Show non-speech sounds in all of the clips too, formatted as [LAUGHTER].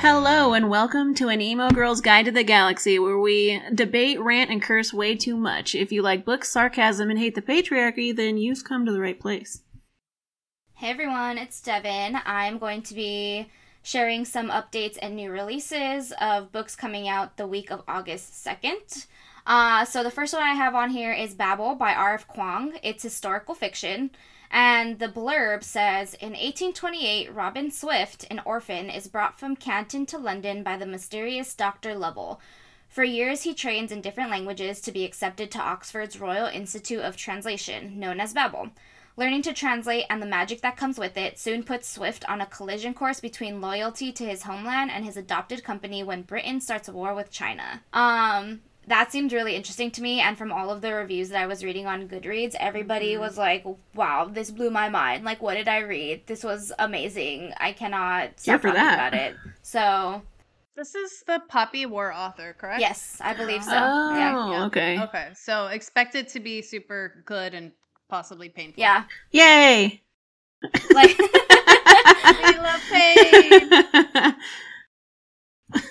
Hello, and welcome to an Emo Girl's Guide to the Galaxy, where we debate, rant, and curse way too much. If you like books, sarcasm, and hate the patriarchy, then you've come to the right place. Hey everyone, it's Devin. I'm going to be sharing some updates and new releases of books coming out the week of August 2nd. Uh, so the first one I have on here is Babel by R.F. Kuang. It's historical fiction. And the blurb says In 1828, Robin Swift, an orphan, is brought from Canton to London by the mysterious Dr. Lovell. For years, he trains in different languages to be accepted to Oxford's Royal Institute of Translation, known as Babel. Learning to translate and the magic that comes with it soon puts Swift on a collision course between loyalty to his homeland and his adopted company when Britain starts a war with China. Um, that seemed really interesting to me and from all of the reviews that i was reading on goodreads everybody mm-hmm. was like wow this blew my mind. Like what did i read? This was amazing. I cannot stop talking that. about it. So this is the poppy war author correct? Yes i believe so. Oh yeah. okay. Okay so expect it to be super good and possibly painful. Yeah. Yay! Like [LAUGHS] [LAUGHS] we love pain [LAUGHS]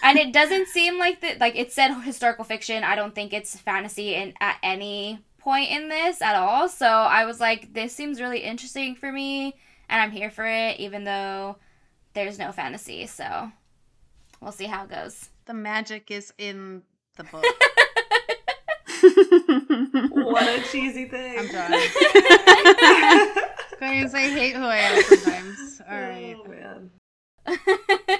and it doesn't seem like that like it said historical fiction. I don't think it's fantasy in at any point in this at all. So i was like this seems really interesting for me and i'm here for it even though there's no fantasy. So we'll see how it goes. The magic is in the book. [LAUGHS] What a cheesy thing. I'm done. [LAUGHS] Guys i hate who i am sometimes oh, all right. oh, man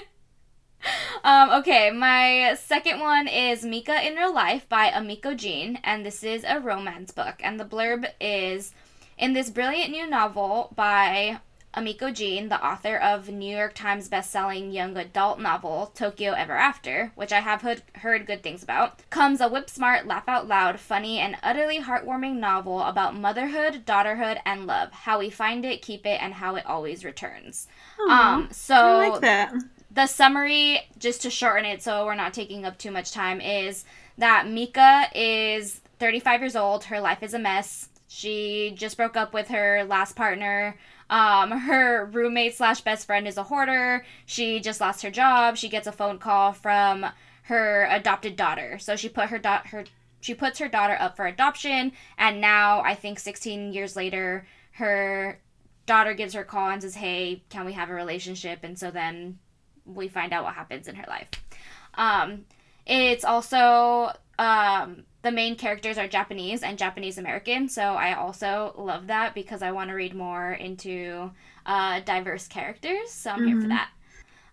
um, okay, my second one is Mika in Real Life by Emiko Jean, and this is a romance book. And the blurb is In this brilliant new novel by Emiko Jean, the author of New York Times bestselling young adult novel Tokyo Ever After, which I have heard, heard good things about, comes a whip smart, laugh out loud, funny, and utterly heartwarming novel about motherhood, daughterhood, and love. How we find it, keep it, and how it always returns. Aww, um, so I like that the summary, just to shorten it so we're not taking up too much time, is that Mika is 35 years old. Her life is a mess. She just broke up with her last partner. Um, [LAUGHS] her roommate slash best friend is a hoarder. She just lost her job. She gets a phone call from her adopted daughter. So she put her da- her she puts her daughter up for adoption, and now I think 16 years later, her daughter gives her a call and says, "Hey, can we have a relationship?" And so then we find out what happens in her life. Um, it's also um, the main characters are Japanese and Japanese American, so I also love that because I want to read more into uh, diverse characters. So I'm mm-hmm. here for mm-hmm. that.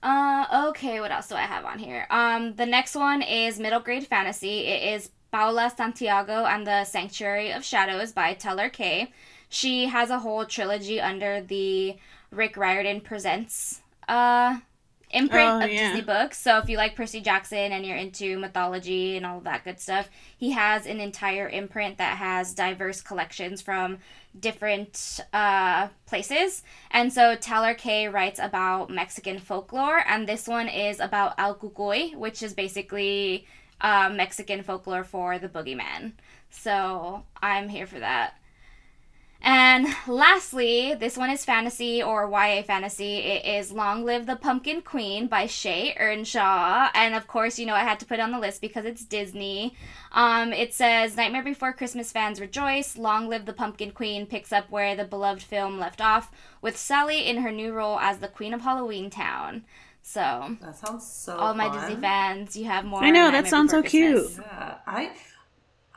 Uh, okay, what else do I have on here? Um, the next one is middle grade fantasy. It is Paola Santiago and the Sanctuary of Shadows by Tehlor Kay. She has a whole trilogy under the Rick Riordan Presents uh, imprint oh, of yeah. Disney books. So if you like Percy Jackson and you're into mythology and all of that good stuff, he has an entire imprint that has diverse collections from different uh, places. And so Tehlor Kay writes about Mexican folklore, and this one is about El Cucuy, which is basically uh, Mexican folklore for the boogeyman. So I'm here for that. And lastly, this one is fantasy or YA fantasy. It is Long Live the Pumpkin Queen by Shea Ernshaw. And of course, you know, I had to put it on the list because it's Disney. Um, it says Nightmare Before Christmas fans rejoice. Long Live the Pumpkin Queen picks up where the beloved film left off with Sally in her new role as the Queen of Halloween Town. So that sounds so. All fun. my Disney fans, you have more. I know that sounds so Christmas. cute. Yeah, I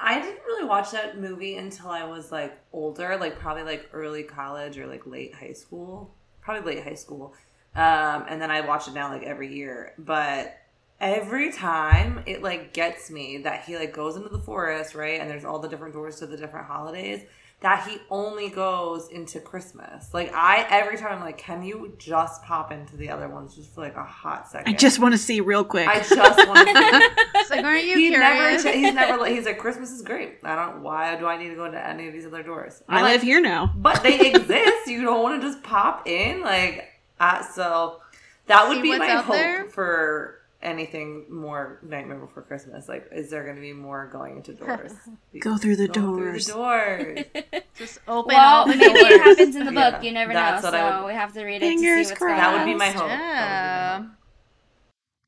I didn't really watch that movie until I was like older, like probably like early college or like late high school, probably late high school. Um, and then I watch it now like every year. But every time it like gets me that he like goes into the forest, right? And there's all the different doors to the different holidays that he only goes into Christmas. Like I every time I'm like, can you just pop into the other ones just for like a hot second? I just want to see real quick. I just want to [LAUGHS] see. it's like, aren't you he curious? Never, he's never. He's like, Christmas is great. I don't. Why do I need to go into any of these other doors? I'm i like, live here now, but they exist. you don't want to just pop in, like. Uh, so that would see be my hope there? for anything more Nightmare Before Christmas? Like, is there going to be more going into [LAUGHS] doors? Go through the go doors. Through the doors. [LAUGHS] Just open well, all the maybe doors. it happens in the book. Yeah, you never know. So would, we have to read it Fingers to see what's crossed. That would be my hope. Yeah.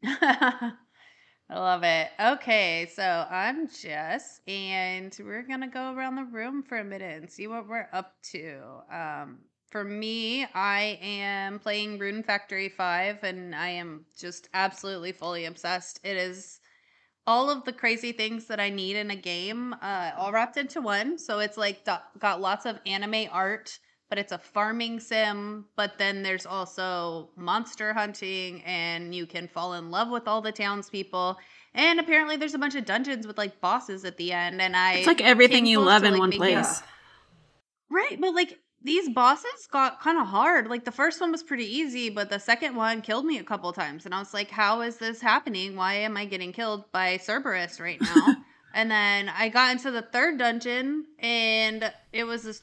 [LAUGHS] I love it. Okay, so I'm Jess, and we're gonna go around the room for a minute and see what we're up to. Um, for me, I am playing Rune Factory 5, and I am just absolutely fully obsessed. It is all of the crazy things that I need in a game, uh, all wrapped into one. So it's like got lots of anime art, but it's a farming sim. But then there's also monster hunting, and you can fall in love with all the townspeople. And apparently, there's a bunch of dungeons with like bosses at the end. And I It's like everything you love to, in like, one place. Right, but like these bosses got kind of hard. Like the first one was pretty easy, but the second one killed me a couple times, and I was like, "How is this happening? Why am I getting killed by Cerberus right now?" [LAUGHS] and then I got into the third dungeon, and it was this.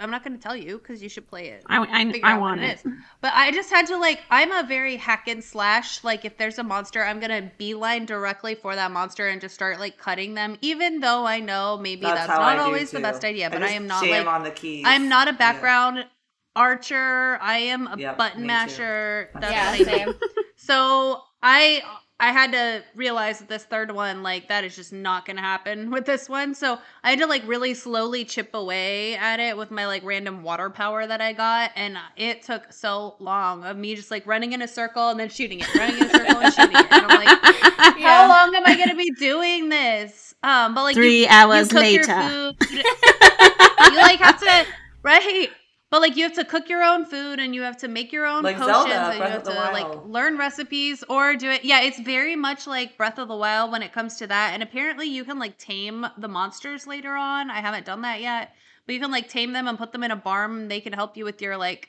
I'm not going to tell you because you should play it. I, I, I out what want it. is. But I just had to like I'm a very hack and slash. Like if there's a monster, I'm gonna beeline directly for that monster and just start like cutting them. Even though I know maybe that's, how I not do, always the best idea, but I, just am not jam like on the keys. I'm not a Yeah. background archer. I am a Yep, button me too. masher. That's yeah, what I do. same. So I I had to realize that this third one, like that is just not gonna happen [LAUGHS] with this one. So I had to like really slowly chip away at it with my like random water power that I got. And it took so long of me just like running in a circle and then shooting it, running in a circle and shooting it. And I'm like, [LAUGHS] how Yeah. long am I gonna be doing this? Um, but like Three you hours your later. food. [LAUGHS] you like have to right but like you have to cook your own food and you have to make your own Like potions Zelda, and you have to like learn recipes or do it. Yeah it's very much like breath of the wild when it comes to that. And apparently you can like tame the monsters later on. I haven't done that yet. But you can like tame them and put them in a barn. They can help you with your like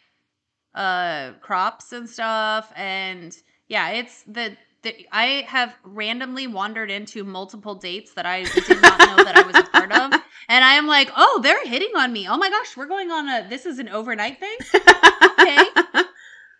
uh crops and stuff. And yeah it's the, the i have randomly wandered into multiple dates that i did not know that i was a part of. [LAUGHS] And i am like oh they're hitting on me. Oh my gosh we're going on a this is an overnight thing? Okay. [LAUGHS]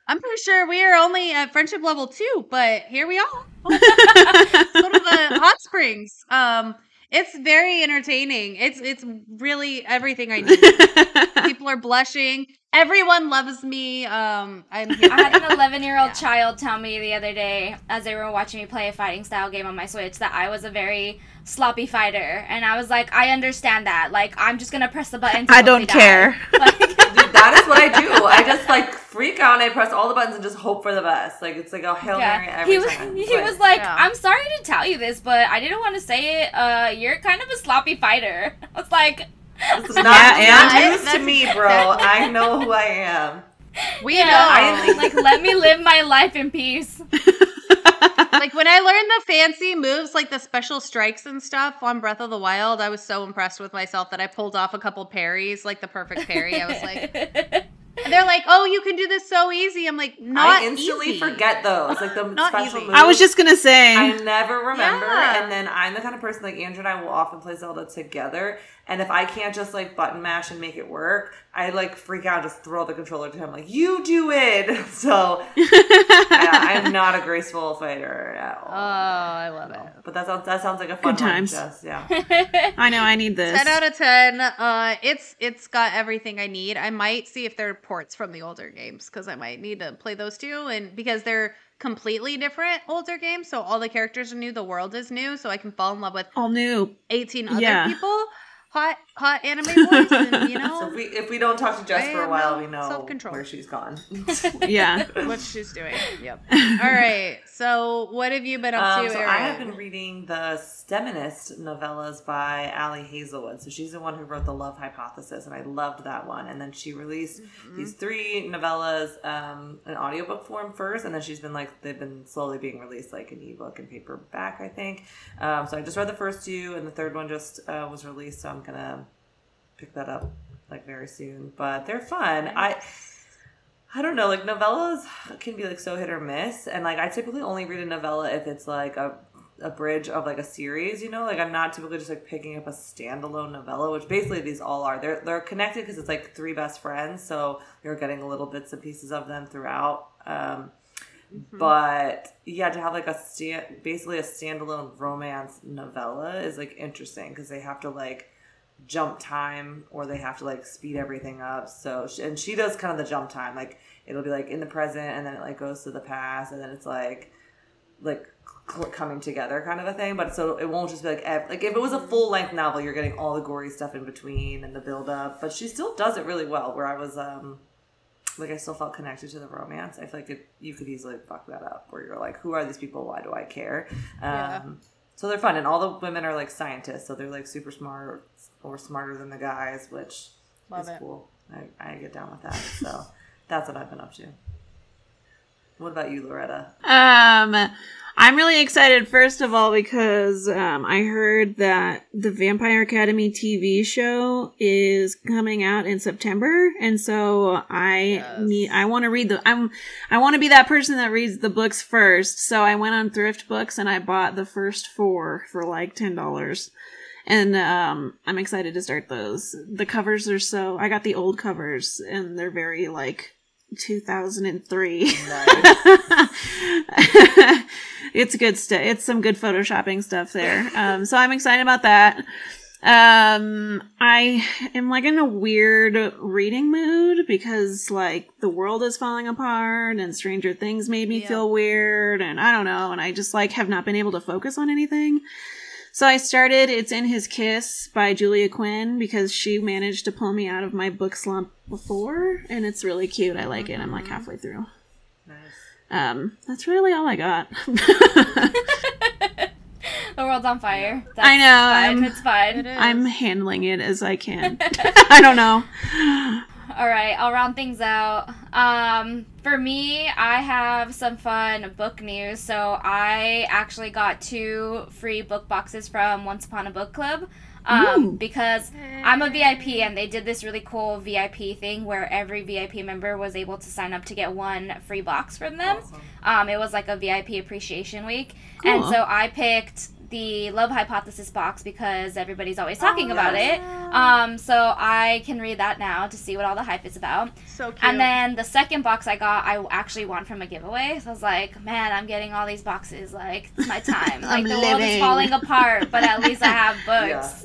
I'm pretty sure we are only at friendship level two but here we are. Let's go to the hot springs. Um it's very entertaining. It's it's really everything i need. [LAUGHS] People are blushing everyone loves me um i'm here I had an [LAUGHS] 11 year old Yeah. child tell me the other day, as they were watching me play a fighting style game on my Switch, that I was a very sloppy fighter. And I was like, I understand that. Like, I'm just gonna press the button. I don't care. [LAUGHS] Like, Dude, that is what I do. I just like freak out and I press all the buttons and just hope for the best. Like it's like a hail mary yeah. every He was, time. he But- was like, Yeah. I'm sorry to tell you this, but I didn't want to say it. Uh, you're kind of a sloppy fighter. [LAUGHS] I was like, This is not Yeah, yeah, yeah. news to me, bro. I know who I am. we yeah, know I- like let me live my life in peace. [LAUGHS] like when I learned the fancy moves, like the special strikes and stuff on Breath of the Wild, I was so impressed with myself that I pulled off a couple parries, like the perfect parry. I was like, and [LAUGHS] they're like, "Oh, you can do this so easy." I'm like, "Not I instantly easy. forget those. Like the [LAUGHS] Not special easy. moves. I was just gonna say. I never remember. Yeah. And then I'm the kind of person like Andrew and I will often play Zelda together. And if I can't just like button mash and make it work, I like freak out, and just throw the controller to him, like, you do it. [LAUGHS] So yeah, I'm [LAUGHS] not a graceful fighter at all. Oh. I love it. But that sounds that sounds like a fun Good times. one. Jess. Yeah. [LAUGHS] I know I need this. Ten out of ten. Uh, it's it's got everything I need. I might see if there are ports from the older games because I might need to play those too, and because they're completely different older games, so all the characters are new, the world is new, so I can fall in love with All new. eighteen other Yeah. people. Hot hot anime boys, and [LAUGHS] you know So if we if we don't talk to Jess I for a while, we know self-control. where she's gone. [LAUGHS] Yeah. what she's doing. Yep. [LAUGHS] All right. So what have you been up Um, to, so Erin? I have been reading the Steminist novellas by Ali Hazelwood. So she's the one who wrote the Love Hypothesis, and I loved that one. And then she released Mm-hmm. these three novellas um, in audiobook form first, and then she's been like they've been slowly being released like an ebook and paperback, I think. Um, so I just read the first two, and the third one just uh, was released. So I'm gonna pick that up like very soon. But they're fun. I. I don't know, like novellas can be like so hit or miss, and like I typically only read a novella if it's like a a bridge of like a series, you know. Like I'm not typically just like picking up a standalone novella, which basically these all are. They're they're connected because it's like three best friends, so you're getting little bits and pieces of them throughout. Um, But yeah, to have like a stand, basically a standalone romance novella is like interesting because they have to like jump time or they have to like speed everything up. So sh- and she does kind of the jump time. Like it'll be like in the present and then it like goes to the past and then it's like like coming together kind of a thing. But so it won't just be like ev- like if it was a full length novel, you're getting all the gory stuff in between and the build up. But she still does it really well. Where I was um like I still felt connected to the romance. I feel like it, you could easily fuck that up where you're like, who are these people? Why do I care? Um, Yeah. So they're fun, and all the women are like scientists, so they're like super smart or smarter than the guys, which Love is it. cool. I, I get down with that. So [LAUGHS] that's what I've been up to. What about you, Loretta? Um, I'm really excited. First of all, because um, I heard that the Vampire Academy TV show is coming out in September, and so I Yes. need. I want to read the. I'm. I want to be that person that reads the books first. So I went on Thrift Books and I bought the first four for like ten dollars. And um, I'm excited to start those. The covers are so. I got the old covers, and they're very like 2003. [LAUGHS] it's good stuff. It's some good photoshopping stuff there. Um, so I'm excited about that. Um, I am like in a weird reading mood because like the world is falling apart and Stranger Things made me Yeah. feel weird and I don't know and I just like have not been able to focus on anything. So I started It's in His Kiss by Julia Quinn because she managed to pull me out of my book slump before and it's really cute. I like it. I'm like halfway through. Nice. Um, that's really all I got. [LAUGHS] [LAUGHS] The world's on fire. That's I know, Fine. I'm- it's fine. It is. I'm handling it as I can. [LAUGHS] I don't know. All right, I'll round things out. Um, for me, I have some fun book news. So I actually got two free book boxes from Once Upon a Book Club. Um, because I'm a VIP and they did this really cool VIP thing where every VIP member was able to sign up to get one free box from them. Awesome. Um, it was like a VIP appreciation week. And so I picked the Love Hypothesis box because everybody's always talking Oh, about yes. it. Um, so I can read that now to see what all the hype is about. so cute. And then the second box I got, I actually won from a giveaway. So I was like, man, I'm getting all these boxes. Like, it's my [LAUGHS] time. Like, the world is falling apart, but at least I [LAUGHS] have books.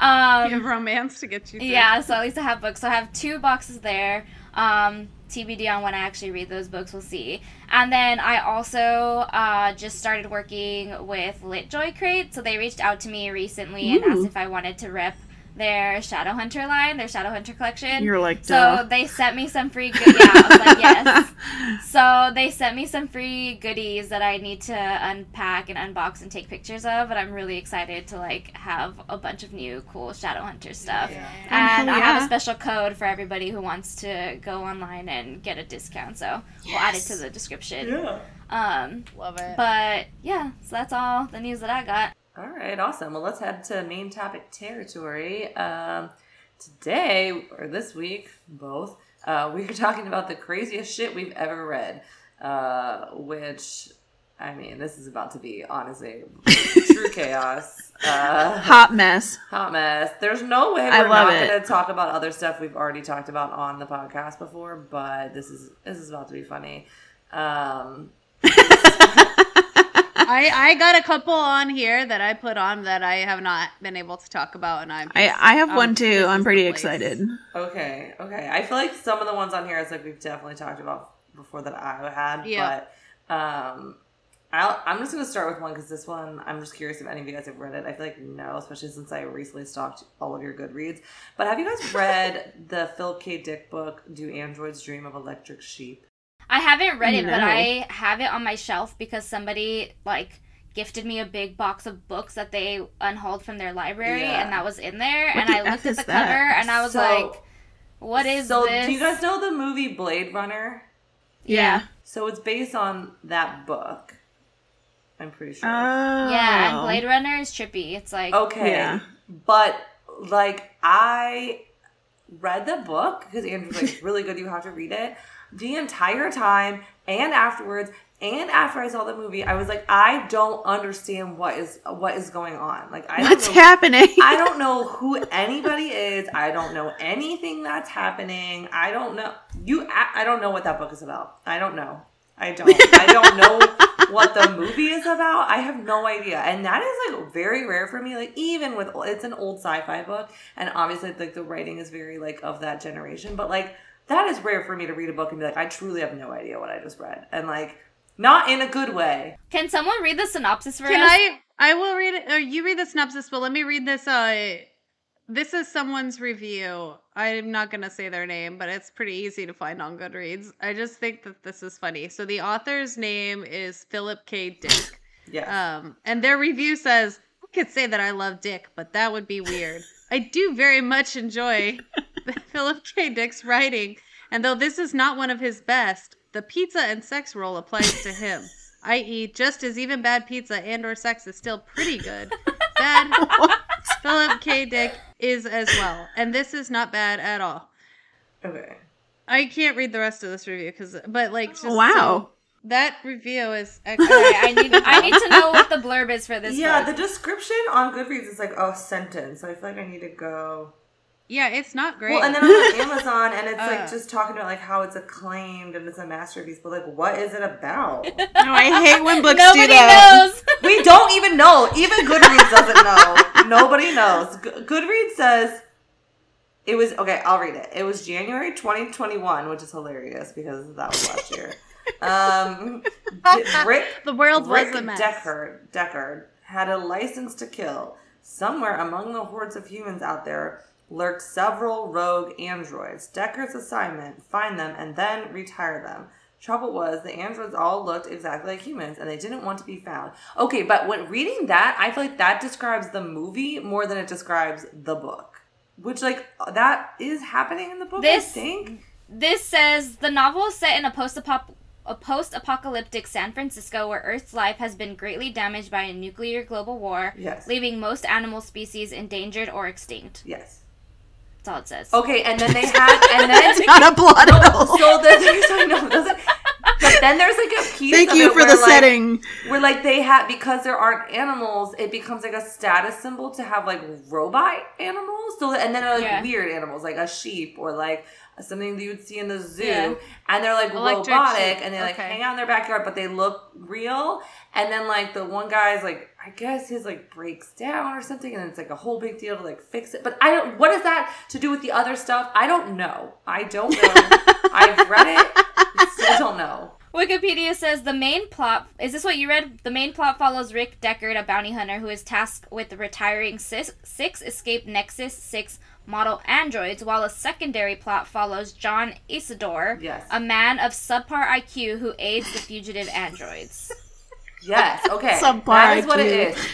Um, you have romance to get you through. yeah, so at least I have books. So I have two boxes there. Um, TBD on when I actually read those books, we'll see. And then I also uh, just started working with LitJoy Crate. So they reached out to me recently and asked if I wanted to rep their Shadowhunter line, their Shadowhunter collection. You're like, so they sent me some free good yeah, I was like, [LAUGHS] yes. So they sent me some free goodies that I need to unpack and unbox and take pictures of, and I'm really excited to like have a bunch of new cool Shadowhunter stuff. Yeah. And hell I have a special code for everybody who wants to go online and get a discount. So we'll add it to the description. Yeah. Um, Love it. but yeah, so that's all the news that I got. All right, awesome. Well, let's head to main topic territory. Um, today, or this week, both, uh, we are talking about the craziest shit we've ever read, uh, which, I mean, this is about to be, honestly, true [LAUGHS] chaos. Uh, Hot mess. hot mess. There's no way we're not going to talk about other stuff we've already talked about on the podcast before, but this is this is about to be funny. Um, [LAUGHS] I, I got a couple on here that I put on that I have not been able to talk about, and I'm. I, I have um, one too. I'm pretty excited. Okay, okay. I feel like some of the ones on here is like we've definitely talked about before that I had, Yeah. but um, I'll, I'm just gonna start with one because this one I'm just curious if any of you guys have read it. I feel like no, especially since I recently stalked all of your Goodreads. But have you guys read [LAUGHS] the Philip K. Dick book, "Do Androids Dream of Electric Sheep"? I haven't read it, but I have it on my shelf because somebody like gifted me a big box of books that they unhauled from their library, Yeah. and that was in there. What and the I F looked at the that? cover, and I was So- like, "What is so this?" do you guys know the movie Blade Runner? Yeah. So it's based on that book. I'm pretty sure. Oh. Yeah, and Blade Runner is trippy. It's like, Okay. Yeah. But like I read the book because Andrew's like [LAUGHS] really good. You have to read it the entire time and afterwards. And after I saw the movie, I was like, I don't understand what is what is going on. Like, I don't What's know happening? I don't [LAUGHS] know who anybody is. I don't know anything that's happening. I don't know you. I, I don't know what that book is about. I don't know. I don't. I don't know [LAUGHS] what the movie is about. I have no idea, and that is like very rare for me. Like even with it's an old sci-fi book, and obviously like the writing is very like of that generation. But like that is rare for me to read a book and be like, I truly have no idea what I just read, and like not in a good way. Can someone read the synopsis for Can us? I? I will read it. Or you read the synopsis, but let me read this. Uh, this is someone's review. I'm not gonna say their name, but it's pretty easy to find on Goodreads. I just think that this is funny. So the author's name is Philip K. Dick. [LAUGHS] Yes. Um, and their review says, I could say that I love Dick, but that would be weird. I do very much enjoy [LAUGHS] Philip K. Dick's writing, and though this is not one of his best, the pizza and sex role applies to him. [LAUGHS] I.e., just as even bad pizza and or sex is still pretty good, [LAUGHS] bad Philip K. Dick is as well. And this is not bad at all. okay. I can't read the rest of this review because, but like, just Wow. so- that review is excellent. Alright, I need I need to know what the blurb is for this Yeah, book. the description on Goodreads is like a sentence. So I feel like I need to go. Yeah, it's not great. Well, and then I'm on [LAUGHS] Amazon, and it's Uh. like just talking about like how it's acclaimed and it's a masterpiece, but like, what is it about? [LAUGHS] No, I hate when books Nobody do that. knows. [LAUGHS] we don't even know. Even Goodreads doesn't know. Nobody knows. Goodreads says it was okay. I'll read it. It was January 2021, which is hilarious because that was last year. Um, Rick the world Rick was a mess. Deckard, Deckard had a license to kill. Somewhere among the hordes of humans out there lurked several rogue androids. Deckard's assignment: find them and then retire them. Trouble was the androids all looked exactly like humans and they didn't want to be found. Okay, but when reading that, I feel like that describes the movie more than it describes the book. Which like that is happening in the book, This- I think. This says the novel is set in a post a post-apocalyptic San Francisco where Earth's life has been greatly damaged by a nuclear global war, Yes. leaving most animal species endangered or extinct. Yes. That's all it says. Okay, and then they had and then [LAUGHS] Not a plot at [LAUGHS] all. So there's, there's I know, it doesn't, but then there's like a piece. Thank of you it for where, the like, setting. Where like they have because there aren't animals, it becomes like a status symbol to have like robot animals. So and then like Yeah. weird animals like a sheep or like something that you would see in the zoo, Yeah. and they're like Electric robotic sheep, and they like okay. hang out in their backyard, but they look real. And then like the one guy's like I guess his like breaks down or something, and it's like a whole big deal to like fix it. But I don't. What is that to do with the other stuff? I don't know. I don't know. [LAUGHS] I've read it. Still don't know. Wikipedia says the main plot is this what you read? The main plot follows Rick Deckard, a bounty hunter who is tasked with retiring six, six escaped Nexus 6 model androids, while a secondary plot follows John Isidore, Yes. a man of subpar IQ who aids the fugitive androids. Yes. Okay. [LAUGHS] Subpar that is what it IQ. is.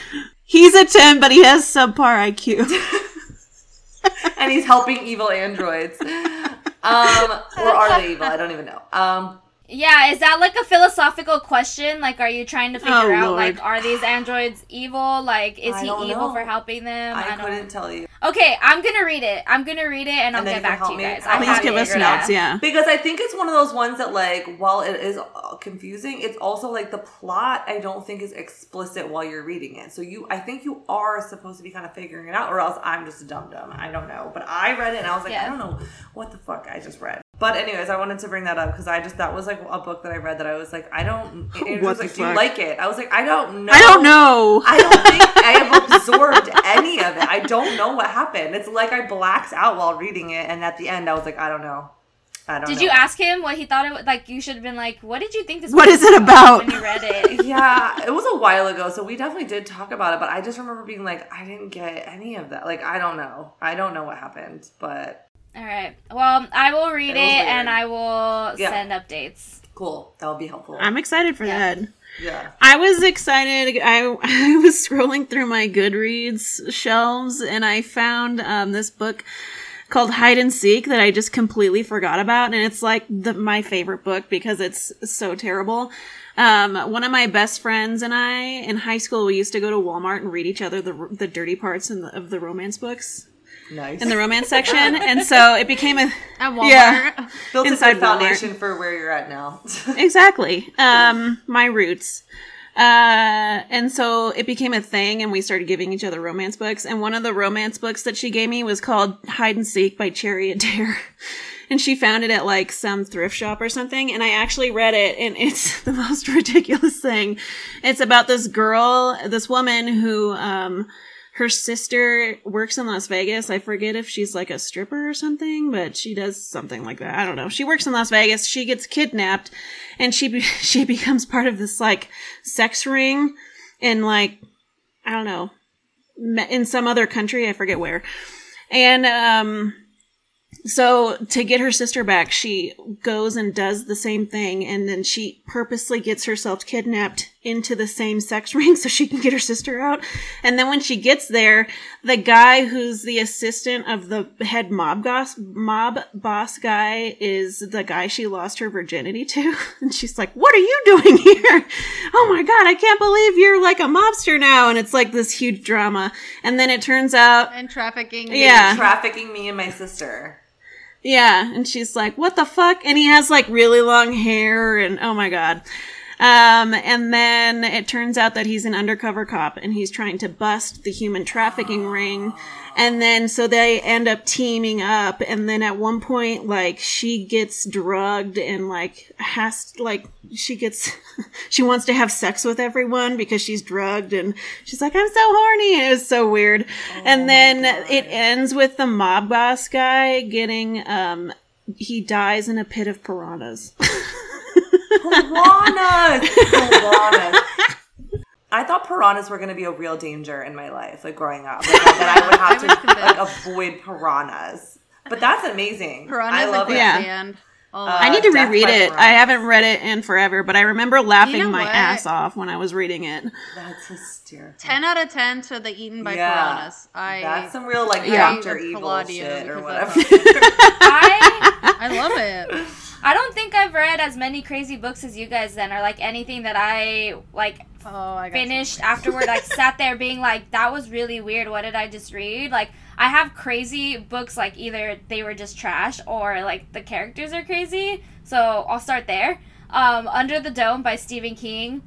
He's a 10, but he has subpar IQ. [LAUGHS] [LAUGHS] and he's helping evil androids. Um, or are they evil? I don't even know. Um, Yeah, is that like a philosophical question? Like, are you trying to figure Oh, out, Lord. like, are these androids evil? Like, is I he evil know. for helping them? I, don't couldn't tell you Okay, I'm gonna read it. I'm gonna read it and, I'll get back to help you me? guys. Please I give it us notes, out. yeah. because I think it's one of those ones that like while it is confusing, it's also like the plot. I don't think is explicit while you're reading it. So you, I think you are supposed to be kind of figuring it out, or else I'm just a dum dum. I don't know. But I read it and I was like, Yeah. I don't know what the fuck I just read. But anyways, I wanted to bring that up because I just that was like a book that I read that I was like, I don't. It [LAUGHS] was the like, do you like it? I was like, I don't know. I don't know. I don't think I have absorbed any of it. I don't know what happened. It's like I blacked out while reading it, and at the end, I was like, I don't know. I don't know. Did know. you ask him what he thought it was? Like, you should have been like, what did you think this What book is it about? when you read it? [LAUGHS] [LAUGHS] yeah, it was a while ago, so we definitely did talk about it, but I just remember being like, I didn't get any of that. Like, I don't know. I don't know what happened, but All right. Well, I will read It it, and I will Yeah. send updates. cool. That would be helpful. I'm excited for Yeah. that. yeah. I was excited. I [LAUGHS] I was scrolling through my Goodreads shelves and I found um, this book called Hide and Seek that I just completely forgot about, and it's like the, my favorite book because it's so terrible. Um, one of my best friends and I in high school we used to go to Walmart and read each other the the dirty parts in the, of the romance books Nice. in the romance [LAUGHS] section, and so it became a [LAUGHS] At Walmart. Yeah. Built a inside good Walmart. foundation for where you're at now. [LAUGHS] exactly um my roots uh and so it became a thing and we started giving each other romance books and one of the romance books that she gave me was called hide and seek by cherry adair and she found it at like some thrift shop or something and i actually read it and it's the most ridiculous thing it's about this girl this woman who um her sister works in Las Vegas. I forget if she's like a stripper or something, but she does something like that. I don't know. She works in Las Vegas. She gets kidnapped and she be- [LAUGHS] she becomes part of this like sex ring in like I don't know, in some other country, I forget where. And um so to get her sister back, she goes and does the same thing, and then she purposely gets herself kidnapped into the same sex [LAUGHS] ring so she can get her sister out. And then when she gets there, the guy who's the assistant of the head mob boss, mob boss guy is the guy she lost her virginity to. [LAUGHS] And she's like, "What are you doing [LAUGHS] here? Oh my god, I can't believe you're like a mobster now!" And it's like this huge drama. And then it turns out And trafficking. Yeah. Trafficking me and my sister. Yeah, and she's like, "What the fuck?" And he has like really long hair, and oh my god. Um, and then it turns out that he's an undercover cop, and he's trying to bust the human trafficking ring. And then so they end up teaming up, and then at one point, like she gets drugged and like has like she gets [LAUGHS] she wants to have sex with everyone because she's drugged, and she's like, "I'm so horny." And it was so weird. and then it ends with the mob boss guy getting um he dies in a pit of piranhas. [LAUGHS] Piranhas! piranhas. I thought piranhas were going to be a real danger in my life, like growing up. Like, that I would have [LAUGHS] I to like avoid piranhas. But that's amazing. Piranhas I and love it. Yeah. quicksand. Oh, Uh, I need to reread by it. I haven't read it in forever, but I remember laughing know my what? ass off when I was reading it. That's hysterical. 10 out of 10 to the eaten by Yeah. piranhas. I That's some real like Yeah. Doctor Evil applaud shit or whatever. [LAUGHS] I I love it. I don't think I've read as many crazy books as you guys then, or like anything that I like Oh, I got finished afterward. Like [LAUGHS] sat there being like, that was really weird. What did I just read? Like I have crazy books. Like either they were just trash or like the characters are crazy. So I'll start there. Um, Under the Dome by Stephen King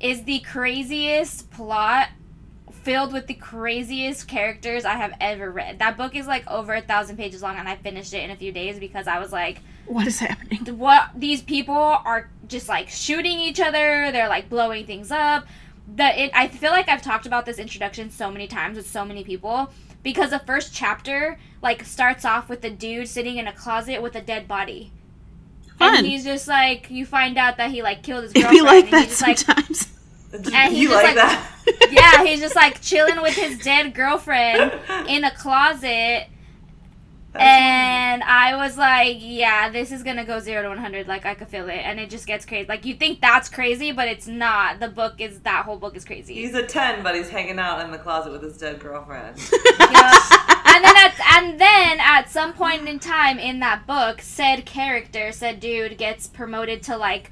is the craziest plot filled with the craziest characters I have ever read. That book is like over a thousand pages long, and I finished it in a few days because I was like, What is happening? what these people are just like shooting each other they're like blowing things up the it, i feel like i've talked about this introduction so many times with so many people because the first chapter like starts off with the dude sitting in a closet with a dead body Fun. and he's just like you find out that he like killed his [LAUGHS] It'd girlfriend be like and that he's just like sometimes. [LAUGHS] And he you just, like, like- that? [LAUGHS] yeah he's just like chilling with his dead girlfriend in a closet and I was like, yeah, this is gonna go zero to one hundred. Like I could feel it, and it just gets crazy. Like you think that's crazy, but it's not. The book is that whole book is crazy. He's a ten, but he's hanging out in the closet with his dead girlfriend. [LAUGHS] And then at and then at some point in time in that book, said character, said dude, gets promoted to like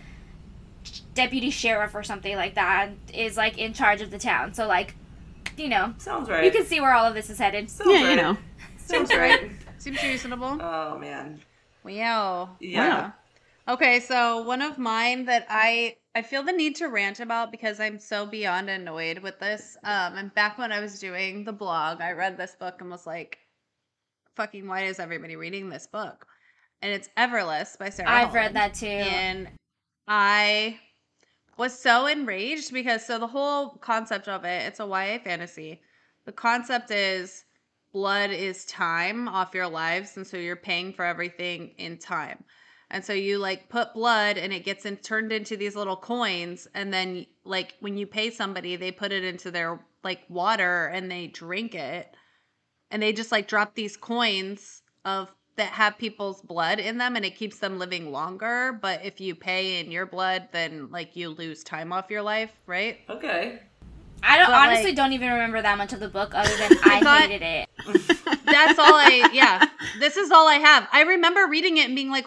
deputy sheriff or something like that. and Is like in charge of the town. So like, you know, Sounds right. you can see where all of this is headed. Sounds yeah, right. you know. Sounds right. [LAUGHS] Seems reasonable. Oh man. Wow. Yeah. Okay, so one of mine that I I feel the need to rant about because I'm so beyond annoyed with this. Um, and back when I was doing the blog, I read this book and was like, "Fucking, why is everybody reading this book?" And it's Everless by Sara. I've read that too. and I was so enraged because so the whole concept of it, it's a YA fantasy. The concept is blood is time off your lives, and so you're paying for everything in time. And so you like put blood and it gets in, turned into these little coins and then like when you pay somebody they put it into their like water and they drink it. And they just like drop these coins of that have people's blood in them and it keeps them living longer, but if you pay in your blood then like you lose time off your life, right? Okay. I don't honestly like- don't even remember that much of the book other than [LAUGHS] I thought- hated it. [LAUGHS] That's all I yeah. This is all I have. I remember reading it and being like,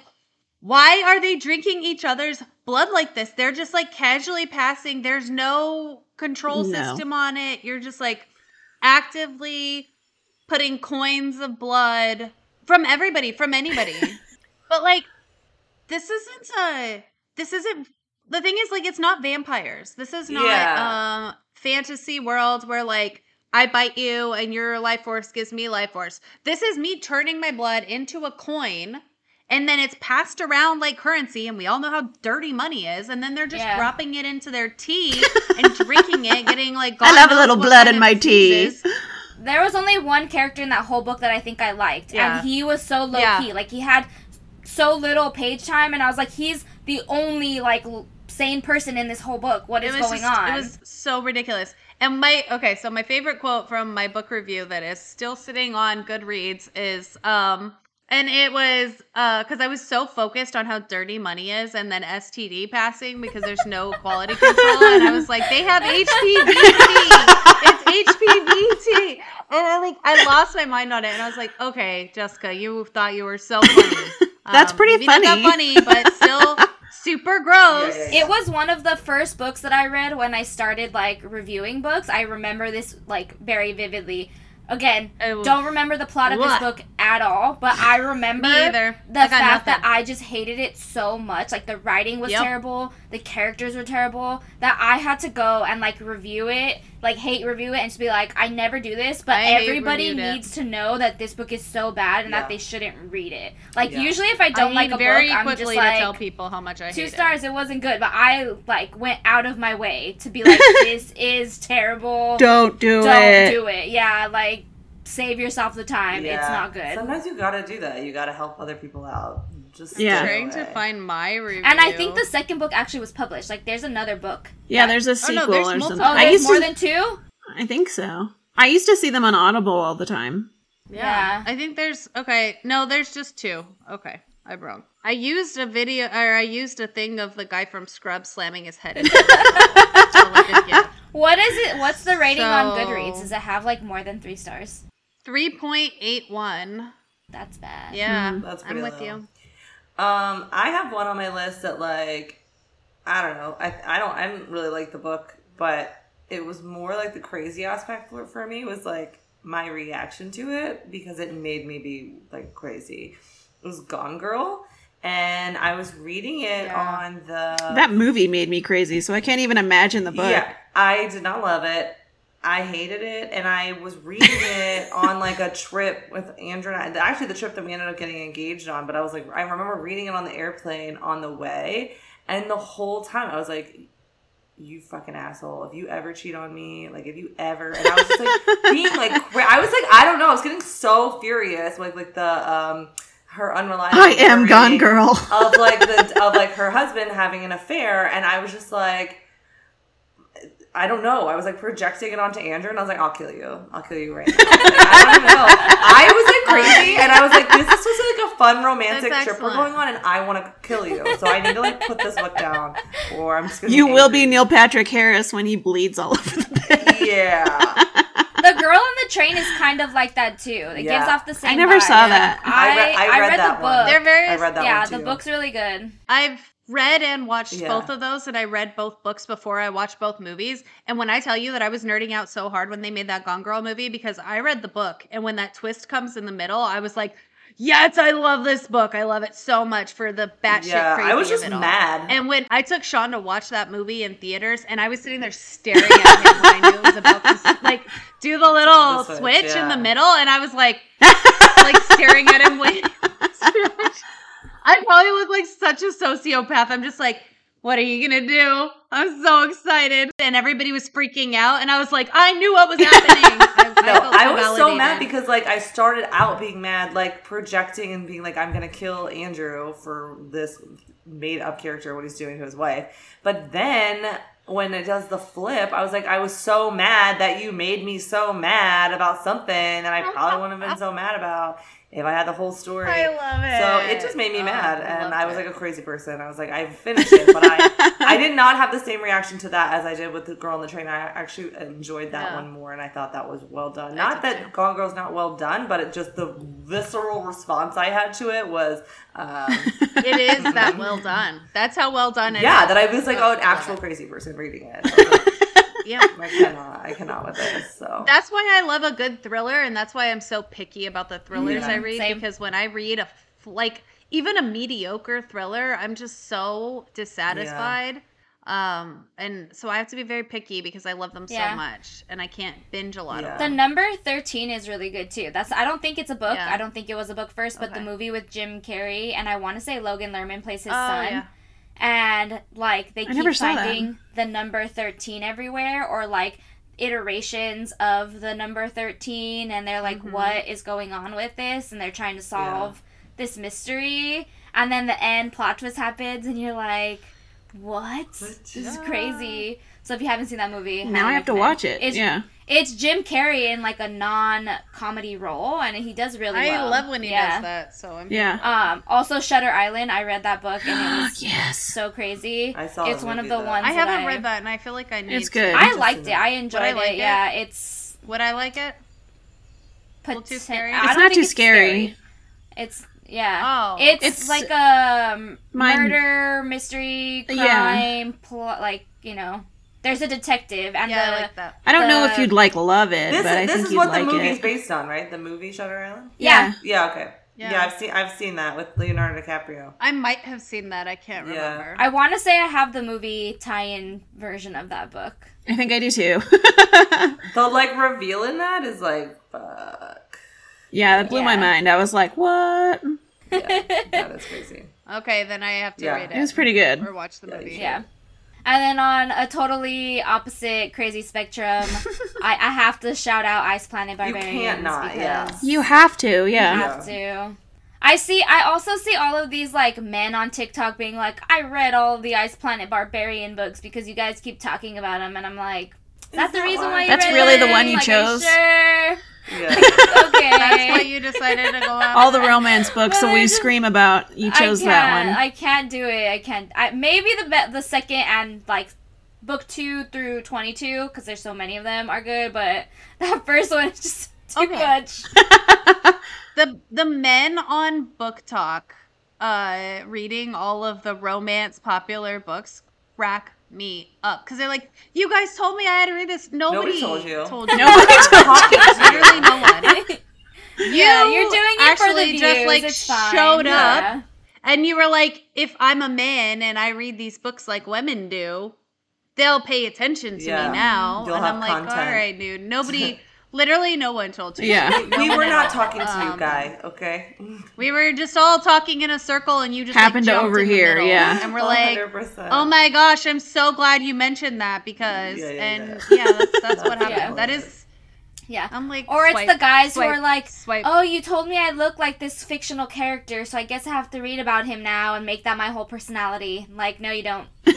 why are they drinking each other's blood like this? They're just like casually passing. There's no control No. system on it. You're just like actively putting coins of blood from everybody, from anybody. [LAUGHS] but like this isn't a this isn't the thing is like it's not vampires. This is not Yeah. um fantasy world where like I bite you and your life force gives me life force. This is me turning my blood into a coin and then it's passed around like currency and we all know how dirty money is and then they're just Yeah. dropping it into their tea [LAUGHS] and drinking it, getting like I God love a little blood in my tea. there was only one character in that whole book that I think I liked, Yeah. and he was so low Yeah. key. Like he had so little page time, and I was like, he's the only like l- sane person in this whole book. What is it was going just- on? It was so ridiculous. And my okay, so my favorite quote from my book review that is still sitting on Goodreads is um and it was uh because I was so focused on how dirty money is and then STD passing because there's no [LAUGHS] quality control and I was like they have HPV it's HPV and I like I lost my mind on it and I was like okay Jessica you thought you were so funny [LAUGHS] That's Um, pretty maybe not that funny. funny but still [LAUGHS] super gross Yeah, yeah, It was one of the first books that I read when I started like reviewing books. I remember this like very vividly. Again, Oh. don't remember the plot of this book at all, but I remember Me either. the I got fact that. I just hated it so much. Like the writing was Yep. terrible, the characters were terrible, that I had to go and like review it, like hate review it, and just be like, I never do this, but I everybody reviewed it. needs to know that this book is so bad and Yeah. that they shouldn't read it. Like Yeah. usually, if I don't I like a very book, I'm quickly just like to tell people how much I two hate it. stars it. wasn't good but i like went out of my way to be like [LAUGHS] this is terrible Don't do it. don't it. do it yeah like save yourself the time it's not good Sometimes you gotta do that. You gotta help other people out. Just Yeah. trying to find my review. and i think the second book actually was published like there's another book Yeah, there's a Oh, sequel no, there's or multiple- something. oh I there's used more to, than two I think so. I used to see them on Audible all the time. Yeah. I think there's okay. No, there's just two. Okay, I'm wrong. I used a video or I used a thing of the guy from Scrubs slamming his head. into like, [LAUGHS] what is it what's the rating on goodreads does it have like more than three stars Three point eight one. that's bad Yeah, hmm. That's I'm with low. you. Um, I have one on my list that like I don't know. I I don't I didn't really like the book, but it was more like the crazy aspect for, for me was like my reaction to it because it made me be like crazy. It was Gone Girl and I was reading it Yeah. on the That movie made me crazy, so I can't even imagine the book. Yeah, I did not love it. I hated it, and I was reading it [LAUGHS] on like a trip with Andrew and I. Actually, the trip that we ended up getting engaged on. But I was like, I remember reading it on the airplane on the way, and the whole time I was like, "You fucking asshole! If you ever cheat on me, like if you ever," and I was just like [LAUGHS] being like, I was like, I don't know, I was getting so furious, like like the um her unreliable. I am Gone Girl. of like the of like her [LAUGHS] husband having an affair and I was just like I don't know. I was like projecting it onto Andrew and I was like, I'll kill you. I'll kill you right now. Like, I don't know. I was like crazy and I was like, this is supposed to be like a fun romantic That's trip we're going on and I want to kill you. So I need to like put this book down or I'm just gonna You will be. Neil Patrick Harris when he bleeds all [LAUGHS] over the bed. Yeah. the girl on the train is kind of like that too it Yeah. gives off the same I never vibe. saw that. i, I read- I read that the one. book They're very. I read that yeah one too. the book's really good I've read and watched Yeah. both of those, and I read both books before I watched both movies. And when I tell you that I was nerding out so hard when they made that Gone Girl movie, because I read the book, and when that twist comes in the middle, I was like, "Yes, I love this book. I love it so much for the batshit Yeah. crazy." I was just it all." mad. And when I took Sean to watch that movie in theaters, and I was sitting there staring at him when I knew it was about to [LAUGHS] like do the little The switch, switch, in the middle, and I was like, [LAUGHS] like staring at him waiting. [LAUGHS] I probably look like such a sociopath. I'm just like, what are you gonna do? I'm so excited, and everybody was freaking out, and I was like, I knew what was [LAUGHS] happening. I, No, felt I was so mad because like I started out being mad, like projecting and being like, I'm gonna kill Andrew for this made up character, what he's doing to his wife. But then when it does the flip, I was like, I was so mad that you made me so mad about something that I [LAUGHS] probably wouldn't have been so mad about if I had the whole story. I love it. So it just made me Oh, mad, I and I was it. like a crazy person. I was like, I finished it, but I, [LAUGHS] I did not have the same reaction to that as I did with the girl on the train. I actually enjoyed that Yeah. one more, and I thought that was well done. I Not that too. Gone Girl's not well done, but it just the visceral response I had to it was, um, [LAUGHS] It is that [LAUGHS] well done. That's how well done it is. yeah, that I was like, oh, an actual crazy person reading it. I, Yeah. [LAUGHS] I cannot, I cannot with this. So That's why I love a good thriller, and that's why I'm so picky about the thrillers Yeah. I read. Same. Because when I read a like even a mediocre thriller, I'm just so dissatisfied. Um, and so I have to be very picky because I love them Yeah. so much, and I can't binge a lot Yeah. of The number 13 is really good too. That's I don't think it's a book. Yeah. I don't think it was a book first, but the movie with Jim Carrey and I want to say Logan Lerman plays his Oh, son. Yeah. And like they I keep finding the number 13 everywhere or like iterations of the number 13 and they're like Mhm. what is going on with this and they're trying to solve this mystery and then the end plot twist happens and you're like what this is crazy so if you haven't seen that movie Now I have to watch it. it's, yeah. It's jim carrey in like a non-comedy role and he does really I well love when he Yeah. does that. So I'm Yeah. um also shutter island i read that book and it [GASPS] was yes. so crazy I saw it's one of the though. ones I haven't read that, and I feel like I need. It's to. good. I liked it. I enjoyed Would I like it. it? Yeah, it's Would I like it? little too scary? It's don't not think too scary. It's yeah. Oh, It's, It's- like a um, murder mystery crime Yeah. plot. Like you know, there's a detective and yeah, the I like that. I don't know if you'd like love it, This, but I is, this think is you'd what like the movie's it. based on, right? The movie Shutter Island. yeah. Yeah. Okay. Yeah. Yeah, I've seen I've seen that with Leonardo DiCaprio. I might have seen that. I can't Yeah. remember. I want to say I have the movie tie-in version of that book. I think I do too. [LAUGHS] The like reveal in that is like fuck. yeah, that blew my mind. I was like, what? Yeah, that is crazy. [LAUGHS] okay, then I have to Yeah. read it. It was pretty good. or watch the Yeah, movie. Yeah. And then on a totally opposite crazy spectrum, [LAUGHS] I, I have to shout out Ice Planet Barbarian. You Barbarians can't not, because yeah. You have to, yeah. You yeah. have to. I see. I also see all of these like men on TikTok being like, "I read all of the Ice Planet Barbarian books because you guys keep talking about them," and I'm like, "Is that the reason why? why you That's read really the one you Like, chose? Sure. [LAUGHS] Yeah. Okay. That's what you decided to go [LAUGHS] out. All the romance books that we just- scream about, you chose I that can't- one. I can't do it. I can't. I, maybe the be- the second and like book two through twenty two because there's so many of them are good, but [LAUGHS] that first one is just too Okay. much. the the men on BookTok uh reading all of the romance popular books rack me up because they're like you guys told me i had to read this nobody, Nobody told you. told [LAUGHS] you Nobody literally no one [LAUGHS] yeah, You you're doing it for the actually views. just, like, it's fine. showed Yeah. up. and you were like if i'm a man and i read these books like women do they'll pay attention to Yeah. me now You'll and have i'm like content. all right dude nobody [LAUGHS] literally no one told you Yeah. No We were not talking to you, Um, guy. Okay. We were just all talking in a circle, and you just Happened to like, jumped in the overhear, yeah. And we're like, 100%. "Oh my gosh, I'm so glad you mentioned that because." Yeah, yeah, and yeah. yeah, that's, that's what [LAUGHS] happened. yeah. That is, Yeah. I'm like, Or it's the guys swipe, who are like, swipe. "Oh, you told me I look like this fictional character, so I guess I have to read about him now and make that my whole personality." Like, no, you don't. [LAUGHS] oh,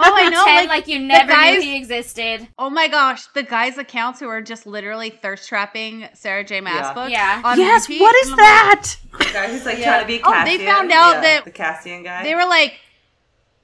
I know. Pretend Like, like, you never guys- knew he existed. oh my gosh, the guys' accounts who are just literally thirst trapping Sarah J. Maas Yeah. books. Yeah. on yes, repeat, what is and I'm like- that? The guy who's like Yeah. [LAUGHS] trying to be Oh, they found out Yeah, that- the Cassian guy. They were like,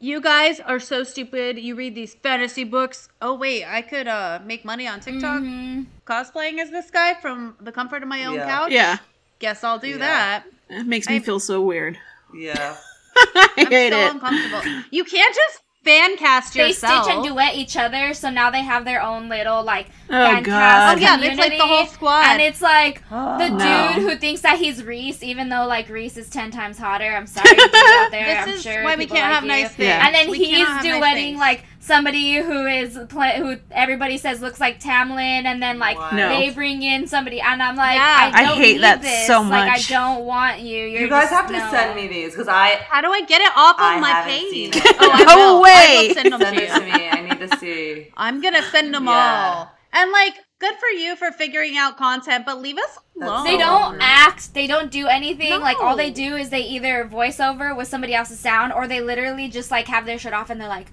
"You guys are so stupid. You read these fantasy books. Oh wait, I could uh make money on TikTok Mhm. cosplaying as this guy from the comfort of my own Yeah. couch. Yeah. Guess I'll do Yeah. that. It makes me I- feel so weird. yeah. [LAUGHS] I I'm hate so it. uncomfortable. You can't just fan cast They yourself. stitch and duet each other, so now they have their own little like Oh, fan God. cast Oh, yeah, it's like the whole squad. and it's like oh, the No. dude who thinks that he's Reese, even though like Reese is ten times hotter. I'm sorry, dudes out [LAUGHS] there. This I'm is sure why we can't like have you. nice things. Yeah. And then We he's cannot have nice duetting like somebody who is play, who everybody says looks like Tamlin, and then like No. they bring in somebody, and I'm like, Yeah. I, I don't hate need that this. so much. Like I don't want you. You're You guys just- have to no. send me these because I How do I get it off of I my page? seen [LAUGHS] it. Oh, I No will. I way. will send them send to it to me. I need to see. [LAUGHS] I'm gonna send them Yeah. all. And like, good for you for figuring out content, but leave us That's alone. They don't weird. act. They don't do anything. Like all they do is they either voice over with somebody else's sound, or they literally just like have their shirt off and they're like,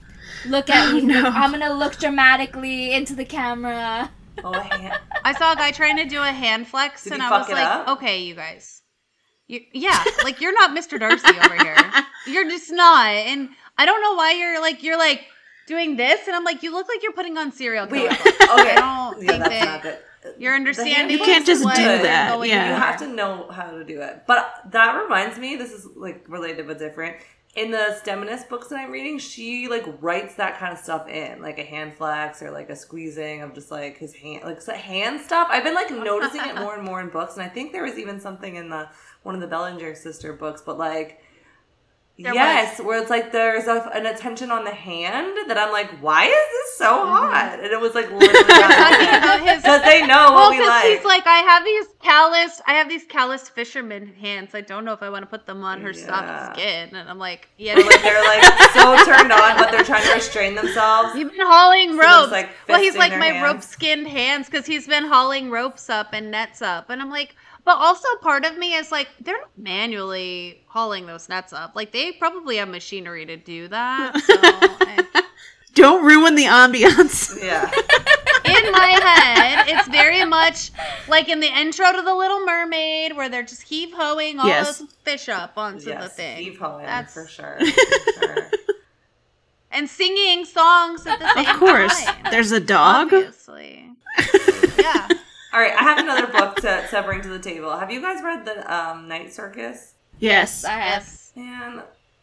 "Look at [LAUGHS] oh, me. no. I'm gonna look dramatically into the camera." Oh, hand. I saw a guy trying to do a hand flex, Did and I was like, up? okay, you guys. You, yeah, like you're not Mr. Darcy over here. [LAUGHS] You're just not. And I don't know why you're like you're like doing this, and I'm like, you look like you're putting on cereal. Wait, okay. I don't yeah, think that's that not good. you're understanding. You can't just do that, going yeah. You have to know how to do it. But that reminds me, this is like related but different. In the STEMinist books that I'm reading, she like writes that kind of stuff in, like a hand flex or like a squeezing of just like his hand, like hand stuff. I've been like noticing it [LAUGHS] more and more in books, and I think there was even something in the one of the Bellinger sister books. But like, There yes, where it's like there's a, an attention on the hand that I'm like, why is this so mm-hmm. hot? And it was like literally talking [LAUGHS] about his- because they know Well, what we like. he's like, I have these calloused. I have these calloused fisherman hands. I don't know if I want to put them on her Yeah. soft skin. And I'm like, yeah. Or, like they're like [LAUGHS] so turned on, but they're trying to restrain themselves. You've been hauling ropes. like, well, he's like my hands. rope skinned hands because he's been hauling ropes up and nets up. And I'm like, but also part of me is like, they're not manually hauling those nets up. Like, they probably have machinery to do that. [LAUGHS] So, I- [LAUGHS] Don't ruin the ambiance. [LAUGHS] Yeah. in my head, it's very much like in the intro to The Little Mermaid where they're just heave hoeing all Yes. those fish up onto the thing. Heave hoeing That's- for sure. For sure. And singing songs at the same Of course. time. There's a dog. Obviously. yeah. All right, I have another book to, to bring to the table. Have you guys read the um, Night Circus? Yes. I have. Yes.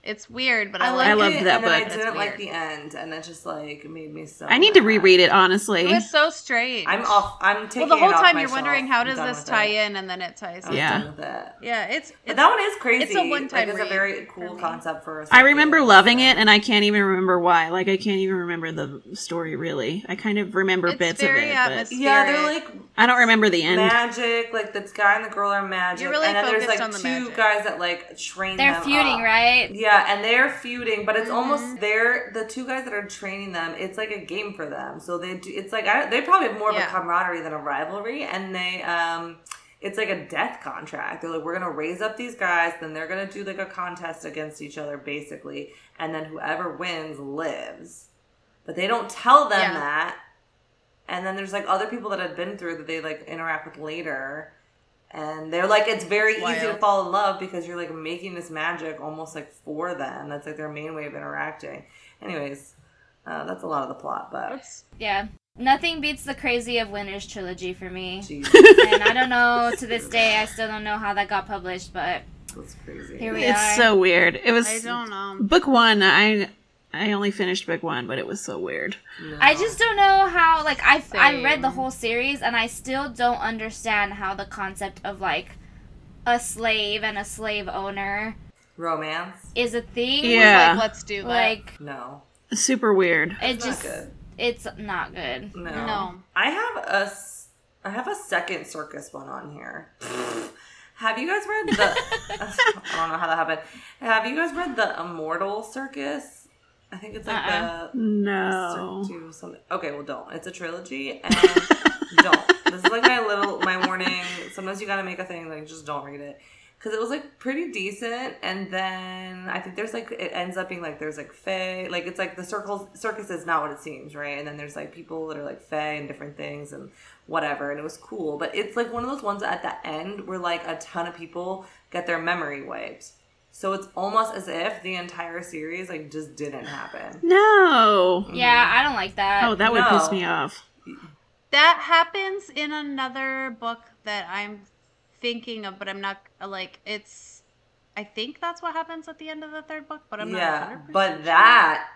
Man, It's weird, but I, I, like like I loved it, that and then I didn't It's like the end, and it just like made me so. I need to reread it, honestly. It was so strange. I'm off. I'm taking. Well, the whole it off time you're wondering how does this tie it. in, and then it ties I'm in. Yeah. done with it. Yeah, it's, But it's that one is crazy. it's a one-time Like, it's a very cool me. concept for. us. I remember loving it, and I can't even remember why. Like, I can't even remember the story really. I kind of remember It's bits of it, but. Yeah, they're like I don't remember the end. magic. Like the guy and the girl are magic. You're really and then there's like on the two magic. guys that like train. They're feuding, right? Yeah, and they're feuding, but it's Mm-hmm. almost they're the two guys that are training them. It's like a game for them. So they do. It's like I, they probably have more of a camaraderie than a rivalry, and they um. It's like a death contract. They're like, we're gonna raise up these guys, then they're gonna do like a contest against each other, basically, and then whoever wins lives. But they don't tell them Yeah. that. And then there's like other people that have been through that they like interact with later. And they're like, it's very easy to fall in love because you're like making this magic almost like for them. That's like their main way of interacting. Anyways, uh, that's a lot of the plot, but That's- Yeah. Nothing beats the Crazy of Winners trilogy for me. geez, and I don't know to this [LAUGHS] day. I still don't know how that got published, but that's crazy. Here we It's are. so weird. It was I don't know. book one. I I only finished book one, but it was so weird. No. I just don't know how. Like I I read the whole series and I still don't understand how the concept of like a slave and a slave owner romance. is a thing. Yeah. Like, let's do that. Like No, Super weird. it It's just not good. it's not good. No. No. I have a s- I have a second circus one on here. [LAUGHS] Have you guys read the? [LAUGHS] I don't know how that happened. Have you guys read the Immortal Circus? I think it's like Uh-uh. the No. Cir- do something. Okay, well, don't. It's a trilogy, and [LAUGHS] don't. This is like my little my warning. Sometimes you gotta make a thing like just don't read it because it was like pretty decent, and then I think there's like it ends up being like there's like fae, like it's like the circles circus is not what it seems, right? And then there's like people that are like fae and different things and whatever, and it was cool. But it's like one of those ones at the end where like a ton of people get their memory wiped. So it's almost as if the entire series like just didn't happen. No. Yeah, I don't like that. Oh, that would No. piss me off. That happens in another book that I'm thinking of, but I'm not like it's. I think that's what happens at the end of the third book, but I'm yeah, not. 100% but sure. that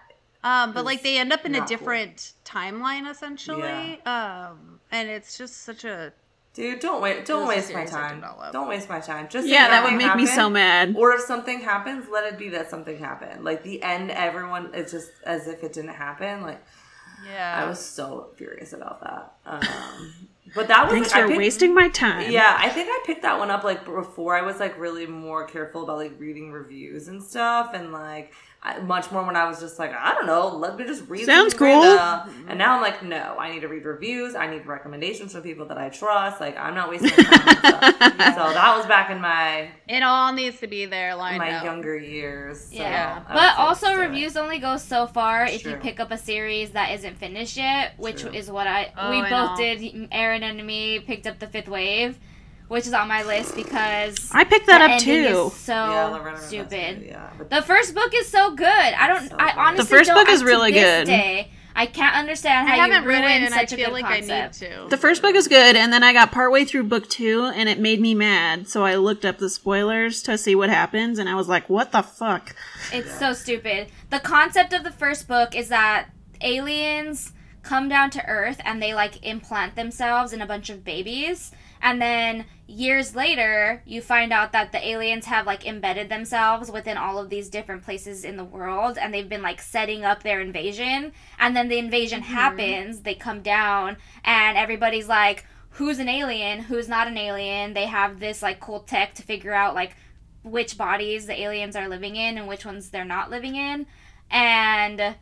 Um, but like they end up in a not cool. different timeline essentially. Um, and it's just such a dude, don't wait, don't waste my time. Don't waste my time. Just Yeah, that would something make me so mad. Or if something happens, let it be that something happened. Like the end, everyone it's just as if it didn't happen. Like yeah. I was so furious about that. Um, but that was Thanks like, I for picked- wasting my time. Yeah, I think I picked that one up like before I was like really more careful about like reading reviews and stuff, and like I, much more when I was just like I don't know, let me just read. Sounds something cool. random. Mm-hmm. And now I'm like, no, I need to read reviews. I need recommendations from people that I trust. Like I'm not wasting my time. on [LAUGHS] so that was back in my it all needs to be there lined my up. younger years. So Yeah, I but also do it. reviews only go so far if you pick up a series that isn't finished yet, which True. is what I Oh, we I both know. did. Erin and me picked up the Fifth Wave, which is on my list because I picked that the up too. is so Yeah, Lorena stupid. Yeah, The first book is so good. I don't. So I honestly The first don't- book is really this good. Day, I can't understand I how you haven't read ruin it, and I such a feel good like concept. I need to. The first book is good, and then I got partway through book two, and it made me mad. So I looked up the spoilers to see what happens, and I was like, "What the fuck?" It's so stupid. The concept of the first book is that aliens come down to Earth and they like implant themselves in a bunch of babies. And then years later, you find out that the aliens have like embedded themselves within all of these different places in the world and they've been like setting up their invasion. And then the invasion mm-hmm. happens, they come down, and everybody's like, who's an alien, who's not an alien. They have this like cool tech to figure out like which bodies the aliens are living in and which ones they're not living in. And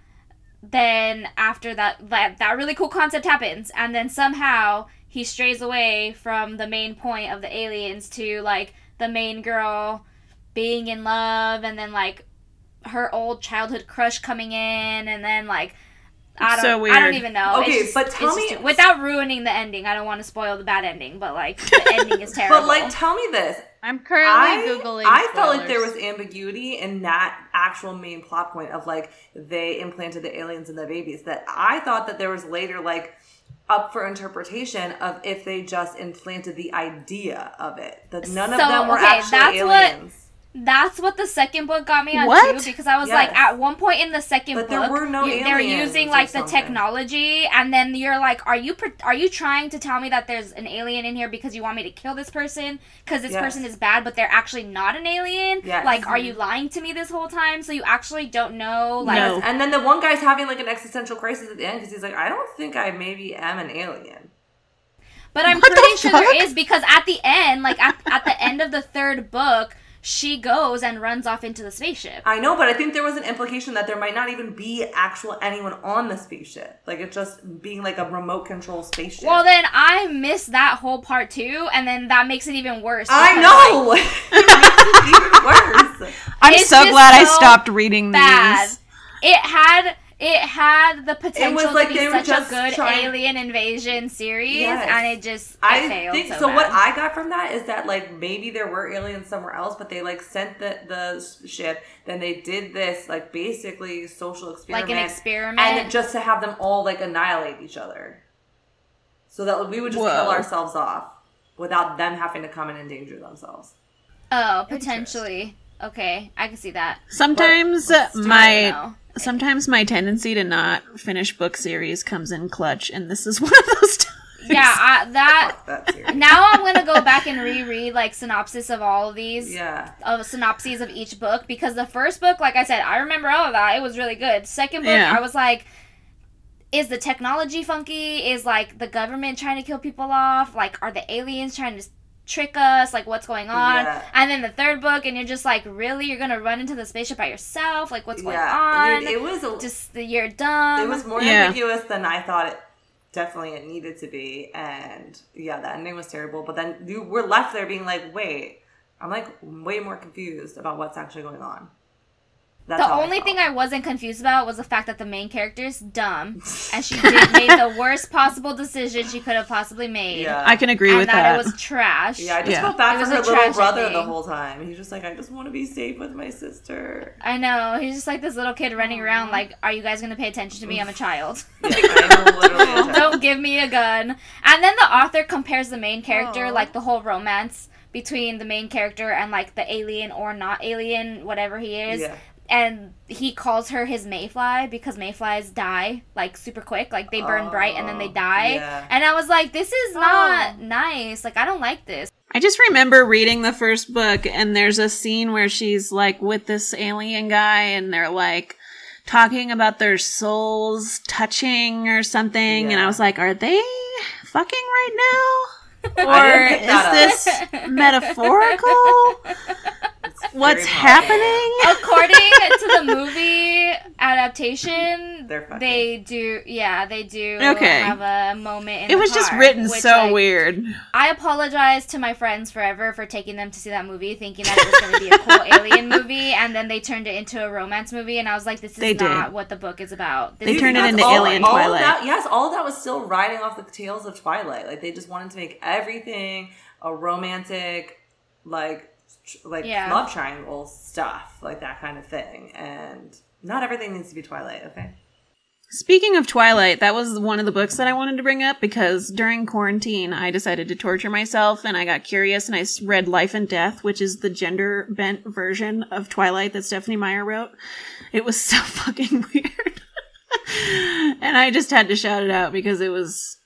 then after that that, that really cool concept happens and then somehow he strays away from the main point of the aliens to like the main girl being in love and then like her old childhood crush coming in and then like I don't, So I don't even know. Okay, just- but tell me- too- without ruining the ending. I don't want to spoil the bad ending, but like the [LAUGHS] ending is terrible. But like, tell me this: I'm currently I, googling. I felt like there was ambiguity in that actual main plot point of like they implanted the aliens in the babies. That I thought that there was later like up for interpretation of if they just implanted the idea of it. That none of them were okay, actually that's what- aliens. That's what the second book got me on What? too, because I was Yes. like, at one point in the second But there book, were no you- they're using like the technology, and then you're like, are you pre- are you trying to tell me that there's an alien in here because you want me to kill this person because this Yes. person is bad, but they're actually not an alien? Yes. Like, are mm-hmm. you lying to me this whole time? So you actually don't know? Like, No. And then the one guy's having like an existential crisis at the end because he's like, I don't think I maybe am an alien. But I'm What the pretty sure there fuck? is because at the end, like at, at the end of the third book, she goes and runs off into the spaceship. I know, but I think there was an implication that there might not even be actual anyone on the spaceship. Like it's just being like a remote control spaceship. Well, then I missed that whole part too, and then that makes it even worse. I because, know. [LAUGHS] it makes it even worse. I'm It's so just glad I stopped reading bad. these. It had it had the potential like to they be were such a good trying- alien invasion series, Yes. and it just it I failed think so, so. What. I got from that is that like maybe there were aliens somewhere else, but they like sent the the ship. Then they did this like basically social experiment, like an experiment. and just to have them all like annihilate each other, so that we would just kill ourselves off without them having to come and endanger themselves. oh, potentially. Okay, I can see that. Sometimes I my don't know. Sometimes my tendency to not finish book series comes in clutch, and this is [LAUGHS] one of those times. Yeah, I, that. Fuck that. Now I'm gonna go back and reread like synopsis of all of these. yeah. of synopses of each book because the first book, like I said, I remember all of that. It was really good. Second book, Yeah. I was like, is the technology funky? Is like the government trying to kill people off? Like, are the aliens trying to trick us? Like, what's going on? Yeah. And then the third book, and you're just like, really? You're gonna run into the spaceship by yourself? Like, what's going yeah. on? Dude, it was a, [LAUGHS] just you're dumb. it was more Yeah. ambiguous than I thought it definitely it needed to be. And yeah, the ending was terrible. But then you were left there being like, wait, I'm like way more confused about what's actually going on. That's The how I only thing I wasn't confused about was the fact that the main character is dumb, and she [LAUGHS] did made the worst possible decision she could have possibly made. yeah. I can agree and with that, that. it was trash. yeah, I just Yeah. felt bad It for her little trash brother the whole time. He's just like, I just want to be safe with my sister. I know. He's just like this little kid running around like, are you guys going to pay attention to me? I'm a child. Yeah, I know, literally. a [LAUGHS] child. Don't give me a gun. And then the author compares the main character, Aw. like the whole romance between the main character and like the alien or not alien, whatever he is. Yeah. And he calls her his mayfly because mayflies die like super quick. Like they burn bright and then they Oh, die. yeah. And I was like, this is oh. not Oh. nice. Like I don't like this. I just remember reading the first book, and there's a scene where she's like with this alien guy, and they're like talking about their souls touching or something. And I was like, are they fucking right now? Or is didn't pick that is this [LAUGHS] metaphorical? [LAUGHS] It's What's very happening? [LAUGHS] According to the movie adaptation, [LAUGHS] They're fucking. they do. Yeah, they do. Okay. have a moment. In It the was just written which, so like, weird. I apologize to my friends forever for taking them to see that movie, thinking that it was going to be a cool [LAUGHS] alien movie, and then they turned it into a romance movie, and I was like, "This is They did. not what the book is about." This They is turned it into all, Alien all Twilight. That, yes, all of that was still riding off the tails of Twilight. Like they just wanted to make everything a romantic, like, tr- like Yeah. love triangle stuff, like that kind of thing. And not everything needs to be Twilight. Okay. Speaking of Twilight, that was one of the books that I wanted to bring up because during quarantine, I decided to torture myself and I got curious and I read Life and Death, which is the gender bent version of Twilight that Stephanie Meyer wrote. It was [LAUGHS] so fucking weird. [LAUGHS] and I just had to shout it out because it was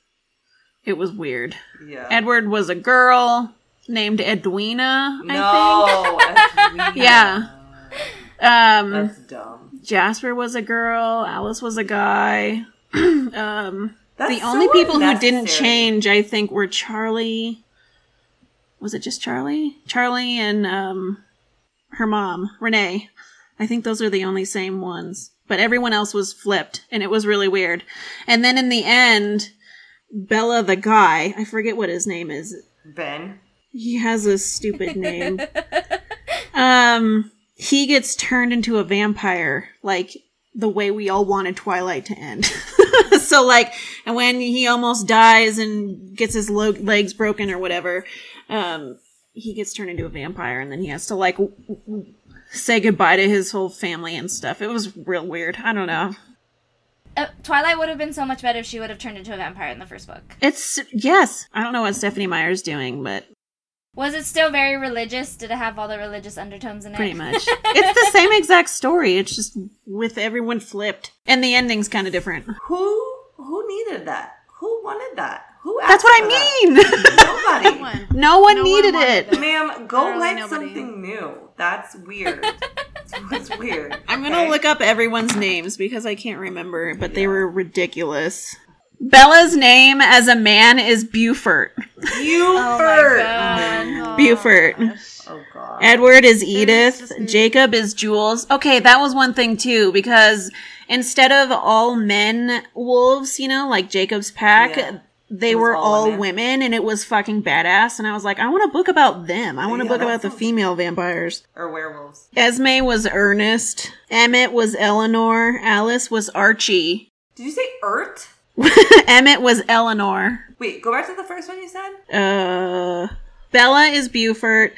it was weird. Yeah. Edward was a girl named Edwina, I no. Edwina. think. [LAUGHS] Yeah. Um That's dumb. Jasper was a girl, Alice was a guy. [CLEARS THROAT] um That's the so only people who didn't change, I think, were Charlie. Was it just Charlie? Charlie and um, her mom, Renee. I think those are the only same ones. But everyone else was flipped, and it was really weird. And then in the end, Bella, the guy, I forget what his name is. Ben. He has a stupid name. um, he gets turned into a vampire, like the way we all wanted Twilight to end. [LAUGHS] so, like, and when he almost dies and gets his lo- legs broken or whatever, um, he gets turned into a vampire, and then he has to like w- w- say goodbye to his whole family and stuff. It was real weird. I don't know. Uh, Twilight would have been so much better if she would have turned into a vampire in the first book. It's yes. I don't know what Stephanie Meyer's doing, but Was it still very religious? Did it have all the religious undertones in it? pretty much. [LAUGHS] it's the same exact story. It's just with everyone flipped, and the ending's kind of different. Who who needed that? Who wanted that? Who asked That's what for I that? mean. Nobody. [LAUGHS] One. no one No needed wanted it. it. Ma'am, go Literally like nobody. something new. That's weird. [LAUGHS] It's weird. I'm gonna okay? look up everyone's names because I can't remember, but they were ridiculous. Bella's name as a man is Buford. Buford. God. Buford. Oh god. Oh Edward is Edith. just- Jacob is Jules. Okay, that was one thing too, because instead of all men wolves, you know, like Jacob's pack, Yeah. they were all all women. women and it was fucking badass. And I was like, I want a book about them. I want a Yeah, book about the female vampires. or werewolves. Esme was Ernest. Emmett was Eleanor. Alice was Archie. Did you say Ert? [LAUGHS] Emmett was Eleanor. Wait, go back to the first one you said. Uh, Bella is Buford.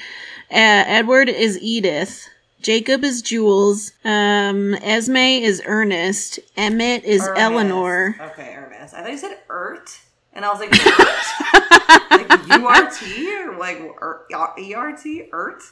Uh, Edward is Edith. Jacob is Jules. Um, Esme is Ernest. Emmett is Ernest. Eleanor. Okay, Ernest. I thought you said Ert, and I was like, Ert? [LAUGHS] like U R T or like E R T? Ert?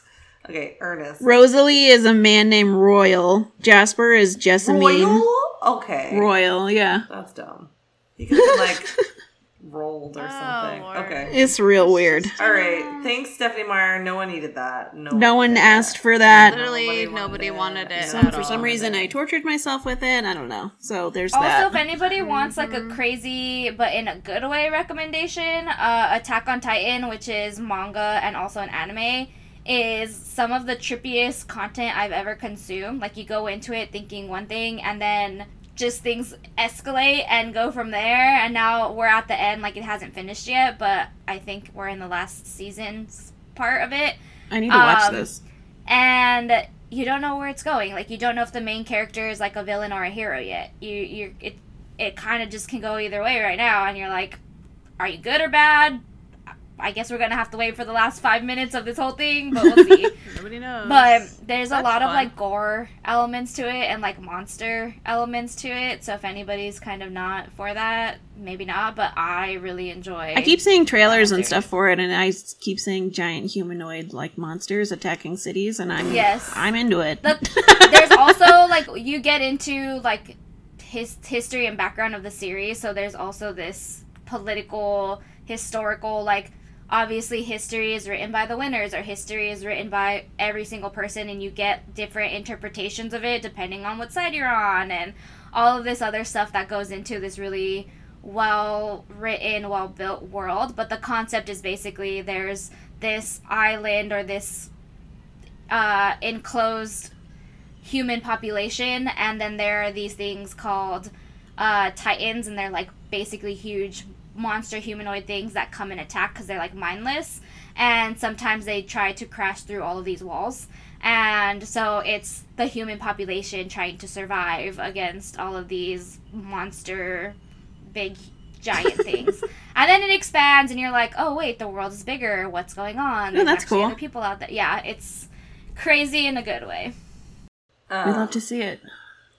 Okay, Ernest. Rosalie is a man named Royal. Jasper is Jessamine. Royal? Okay. Royal, yeah. That's dumb. He could have like [LAUGHS] rolled or Oh, something. Lord. Okay. It's real weird. All right. Thanks, Stephanie Meyer. No one needed that. No, No one needed asked that. for that. Literally, Nobody nobody wanted wanted it. it. Some, at for some all. reason, I tortured myself with it. I don't know. So there's Also, that. if anybody wants like a crazy but in a good way recommendation, uh, Attack on Titan, which is manga and also an anime, is some of the trippiest content I've ever consumed. Like you go into it thinking one thing and then just things escalate and go from there. And now we're at the end, like it hasn't finished yet, but I think we're in the last season's part of it I need to watch um, this. and you don't know where it's going. Like you don't know if the main character is like a villain or a hero yet. You you it it kind of just can go either way right now, and you're like, are you good or bad? I guess we're gonna have to wait for the last five minutes of this whole thing, but we'll see. [LAUGHS] Nobody knows. but there's a That's lot of like gore elements to it and like monster elements to it. So if anybody's kind of not for that, maybe not. But I really enjoy. I keep seeing trailers and stuff for it, and I keep seeing giant humanoid like monsters attacking cities, and I'm Yes. I'm into it. The- [LAUGHS] there's also like you get into like his history and background of the series so there's also this political historical like obviously history is written by the winners or history is written by every single person and you get different interpretations of it depending on what side you're on and all of this other stuff that goes into this really well written well built world. But the concept is basically there's this island or this uh, enclosed human population, and then there are these things called uh, titans, and they're like basically huge monster humanoid things that come and attack because they're like mindless, and sometimes they try to crash through all of these walls. And so it's the human population trying to survive against all of these monster, big, giant [LAUGHS] things. And then it expands, and you're like, oh, wait, the world is bigger. What's going on? There's that's cool. Other people out there. Yeah, it's crazy in a good way. Um, We love to see it.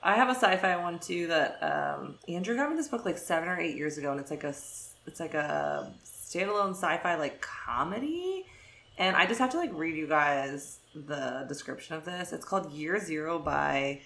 I have a sci-fi one too that um, Andrew got me this book like seven or eight years ago, and it's like a s- it's like a standalone sci-fi like comedy, and I just have to like read you guys the description of this. It's called Year Zero by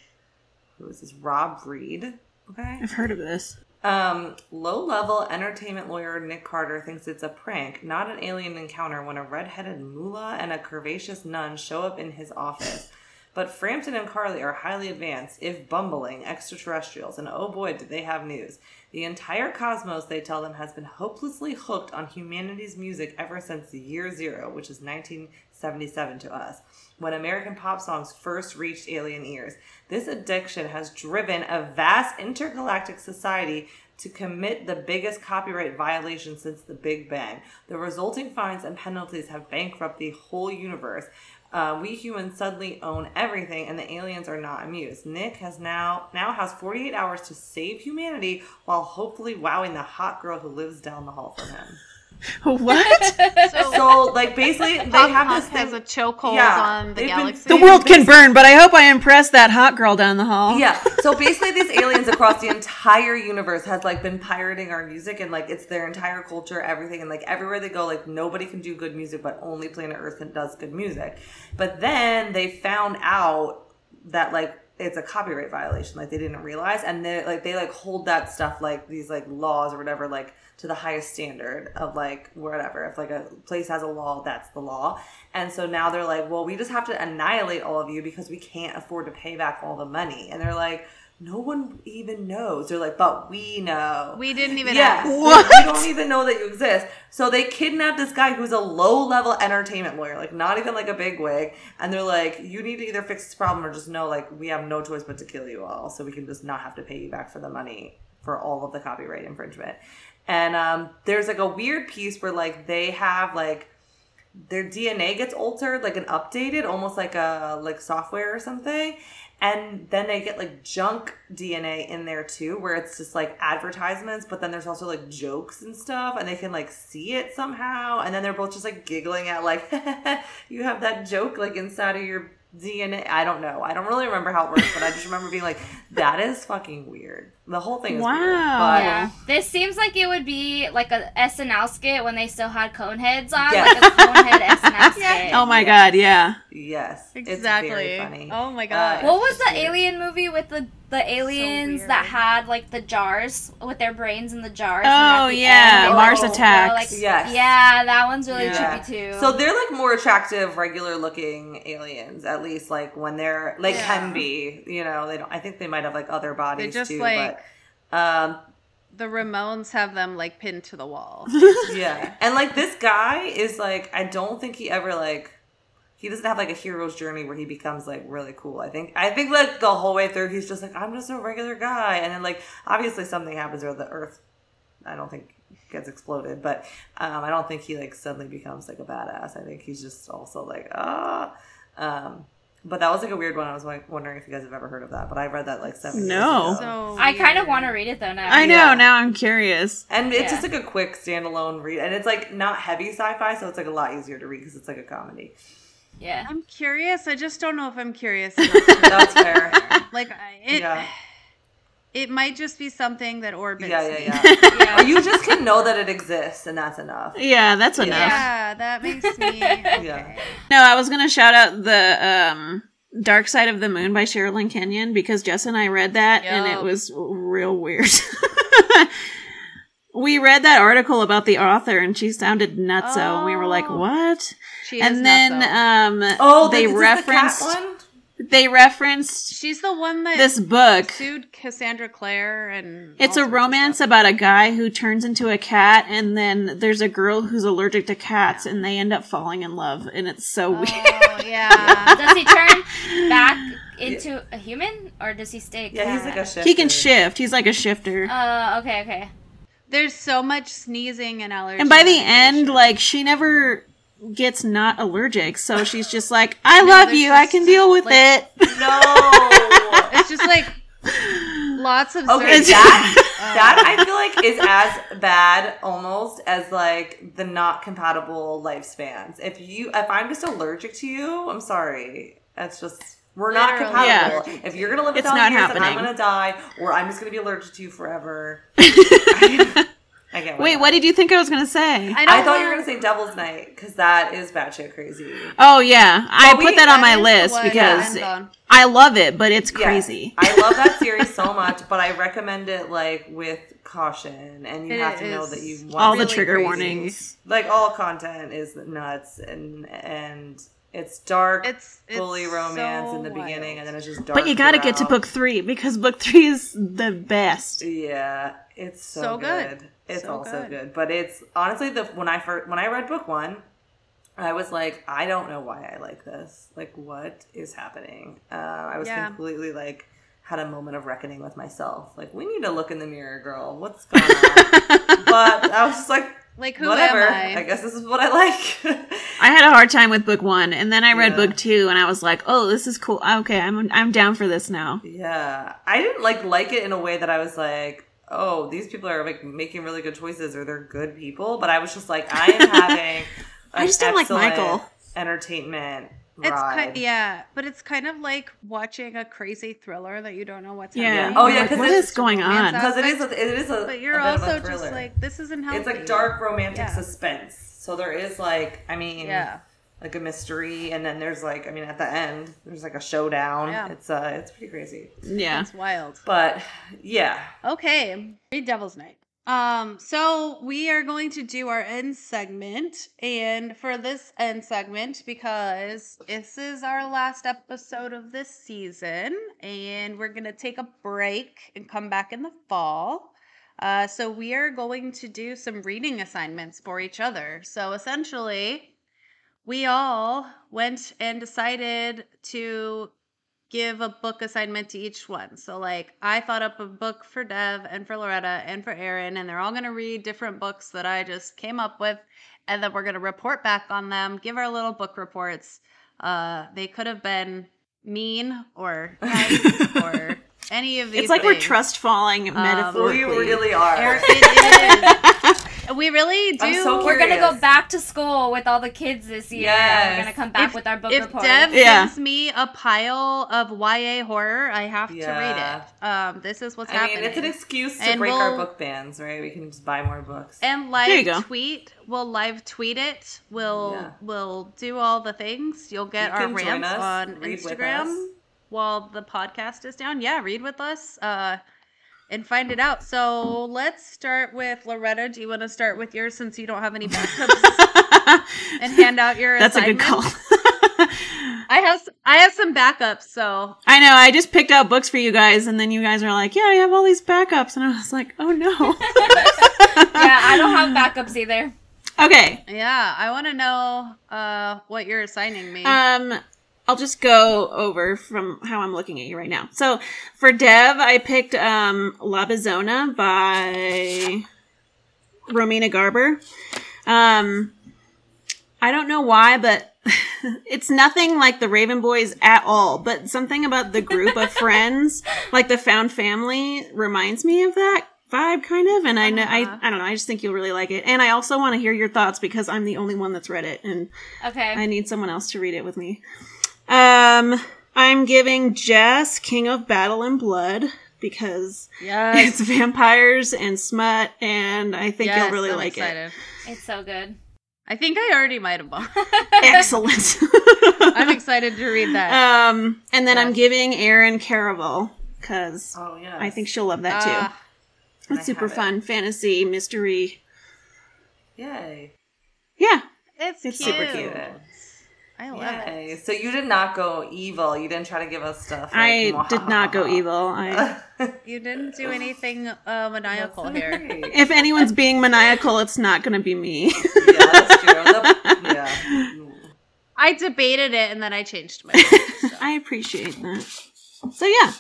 who is this? Rob Reid. Okay. I've heard of this. Um, low level entertainment lawyer Nick Carter thinks it's a prank, not an alien encounter, when a red headed mullah and a curvaceous nun show up in his office. But Frampton and Carly are highly advanced, if bumbling, extraterrestrials, and oh boy, do they have news. The entire cosmos, they tell them, has been hopelessly hooked on humanity's music ever since the year zero, which is 1977 to us, when American pop songs first reached alien ears. This addiction has driven a vast intergalactic society to commit the biggest copyright violation since the Big Bang. The resulting fines and penalties have bankrupted the whole universe. Uh, we humans suddenly own everything, and the aliens are not amused. Nick has now now has 48 hours to save humanity while hopefully wowing the hot girl who lives down the hall from him. [LAUGHS] what? So, So, like, basically, they Pop have Punk this has thing. a chokehold Yeah, on the they've been- galaxy. the world can burn, but I hope I impress that hot girl down the hall. Yeah. [LAUGHS] So basically, these aliens across the entire universe has like been pirating our music, and like it's their entire culture, everything, and like everywhere they go, like nobody can do good music, but only Planet Earth can, does good music. But then they found out that like it's a copyright violation, like they didn't realize, and they like they like hold that stuff like these like laws or whatever like to the highest standard of like whatever. If like a place has a law, that's the law. And so now they're like, well, we just have to annihilate all of you because we can't afford to pay back all the money. And they're like, no one even knows. They're like, but we know. we didn't even yeah, ask. What? We don't even know that you exist. So they kidnapped this guy who's a low level entertainment lawyer, like not even like a big wig. And they're like, you need to either fix this problem or just know like we have no choice but to kill you all, so we can just not have to pay you back for the money for all of the copyright infringement. And um, there's like a weird piece where like they have like their DNA gets altered, like an updated, almost like a like software or something. And then they get like junk DNA in there too, where it's just like advertisements, but then there's also like jokes and stuff, and they can like see it somehow. And then they're both just like giggling at like, [LAUGHS] you have that joke like inside of your DNA. I don't know. I don't really remember how it works, but I just remember being like, that is fucking weird. The whole thing is weird. Wow. But Yeah. This seems like it would be like a SNL skit when they still had cone heads on, Yeah. like a conehead SNL [LAUGHS] skit. Oh my god, yeah. yes, Exactly. It's very funny. Oh my uh, god. What was the Weird. alien movie with the the aliens weird. that had like the jars with their brains in the jars? Oh, the yeah, end, Mars like, Attacks. like- Yes. Yeah, that one's really Yeah. trippy too. So they're like more attractive, regular looking aliens, at least like when they're like Yeah. can be. You know, they don't. I think they might have like other bodies just, too, like- but um, the Ramones have them like pinned to the wall. [LAUGHS] yeah. And like this guy is like, I don't think he ever like. He doesn't have like a hero's journey where he becomes like really cool. I think I think like the whole way through he's just like I'm just a regular guy, and then like obviously something happens where the Earth, I don't think gets exploded, but um, I don't think he like suddenly becomes like a badass. I think he's just also like ah. Um, but that was like a weird one. I was like wondering if you guys have ever heard of that, but I read that like seven. No. years ago. So I kind of want to read it though now. I know, Yeah. now I'm curious. And it's Yeah. just like a quick standalone read, and it's like not heavy sci-fi, so it's like a lot easier to read because it's like a comedy. Yeah. I'm curious. I just don't know if I'm curious. [LAUGHS] enough That's fair. like I- it. Yeah. It might just be something that orbits. Yeah, me. yeah, [LAUGHS] yeah. Yeah. or you just can know that it exists, and that's enough. Yeah, that's enough. Yeah, that makes me. [LAUGHS] Okay. No, I was gonna shout out the um Dark Side of the Moon by Sherrilyn Kenyon because Jess and I read that and it was real weird. We read that article about the author and she sounded nutso and we were like, Oh. What? She is and then nutso. um Oh, they this referenced the cat one. they referenced she's the one that this book. sued Cassandra Clare and. It's a romance about a guy who turns into a cat, and then there's a girl who's allergic to cats, and they end up falling in love, and it's so weird. Oh yeah. [LAUGHS] [LAUGHS] Does he turn back into a human or does he stay? A Yeah, he's like a shifter. He can shift. He's like a shifter. Uh, okay, okay. There's so much sneezing and allergy. and by the medication. end, like she never gets not allergic, so [LAUGHS] she's just like, "I No, love you. I can deal with like- it." No. [LAUGHS] it's just like lots of Okay, surgery. that [LAUGHS] that I um, feel like is as bad almost as like the not compatible lifespans. If you if I'm just allergic to you, I'm sorry. That's just we're not Literally compatible. allergic If you're gonna live a It's thousand not years, then I'm gonna die, or I'm just gonna be allergic to you forever. [LAUGHS] I get Wait, what did you think I was gonna say? I, I thought you were gonna say Devil's Night because that is batshit crazy. Oh yeah, I we- put that on my That is the list one because ends on. I love it, but it's Yes. crazy. I love that [LAUGHS] series so much, but I recommend it like with caution, and you It have to know that you want All the trigger crazy. warnings. like all content is nuts and and It's dark, It's, it's bully romance so in the beginning, wild. and then it's just dark. But you got to get to book three because book three is the best. Yeah, it's so, So good. good. It's So also good. good. But it's honestly the when I first when I read book one, I was like, I don't know why I like this. Like, what is happening? Uh, I was Yeah. completely like had a moment of reckoning with myself. Like, we need to look in the mirror, girl. What's going on? [LAUGHS] but I was just like, Like who whatever. am I? I guess this is what I like. [LAUGHS] I had a hard time with book one, and then I read Yeah. book two, and I was like, "Oh, this is cool. Ah, okay, I'm I'm down for this now." Yeah, I didn't like like it in a way that I was like, oh, these people are like making really good choices or they're good people. But I was just like, I am [LAUGHS] having. I just don't like excellent Michael. Entertainment. It's ride. kind, yeah, but it's kind of like watching a crazy thriller that you don't know what's Yeah. happening. Oh, yeah, like, 'cause what it's- is What's going on? because it is, a, it is a But you're a bit of also a just like this isn't healthy. it's like dark romantic Yeah. suspense. So there is like I mean Yeah. like a mystery and then there's like I mean at the end there's like a showdown. Yeah. It's uh it's pretty crazy. Yeah. It's wild. But yeah. Okay, read Devil's Night. Um, so we are going to do our end segment, and for this end segment, because this is our last episode of this season, and we're gonna take a break and come back in the fall. Uh, so we are going to do some reading assignments for each other. So essentially, we all went and decided to give a book assignment to each one. So like I thought up a book for Dev and for Loretta and for Erin and they're all going to read different books that I just came up with and then we're going to report back on them, give our little book reports. Uh they could have been mean or nice [LAUGHS] or any of these It's like we're trust falling We metaphorically. really are. Eric, it is. [LAUGHS] We really do. I'm so We're gonna go back to school with all the kids this year. and Yes. We're gonna come back If- with our book if report. Dev Yeah. gives me a pile of YA horror, I have to read it. Um, this is what's I mean, happening. it's an excuse to And break our we'll- book bans, right? We can just buy more books. and There you live go. tweet. We'll live tweet it. We'll Yeah. we'll do all the things. You'll get You our rants us, on read with Instagram us. while the podcast is down. Yeah, read with us. Uh, and find it out. So let's start with Loretta. Do you want to start with yours since you don't have any backups [LAUGHS] and hand out your That's a good call. [LAUGHS] I have I have some backups, so I know. I just picked out books for you guys, and then you guys are like, "Yeah, I have all these backups," and I was like, "Oh no." [LAUGHS] yeah, I don't have backups either. okay. yeah, I want to know uh, what you're assigning me. Um, I'll just go over from how I'm looking at you right now. So for Dev, I picked um Lobizona by Romina Garber. Um, I don't know why, but [LAUGHS] it's nothing like the Raven Boys at all. But something about the group of [LAUGHS] friends, like the found family, reminds me of that vibe kind of and i know Uh-huh. I, I don't know i just think you'll really like it and i also want to hear your thoughts because i'm the only one that's read it and Okay. I need someone else to read it with me. Um, I'm giving Jess King of Battle and Blood because [LAUGHS] yes, it's vampires and smut, and I think Yes, you'll really I'm like excited. it's so good. I think I already might have bought. [LAUGHS] [LAUGHS] Excellent. I'm excited to read that. um, and then I'm giving Erin Caraval because oh yeah. I think she'll love that too. Ah, Can it's super have it? fun, fantasy, mystery. Yay. Yeah, it's, It's cute. super cute. I love Yay. it. So you did not go evil. You didn't try to give us stuff. I like, did not go evil. I, [LAUGHS] You didn't do anything uh, maniacal That's here. great. if anyone's being maniacal, it's not going to be me. yeah, that's true. The- yeah. I debated it and then I changed my mind. so. [LAUGHS] I appreciate that. So yeah,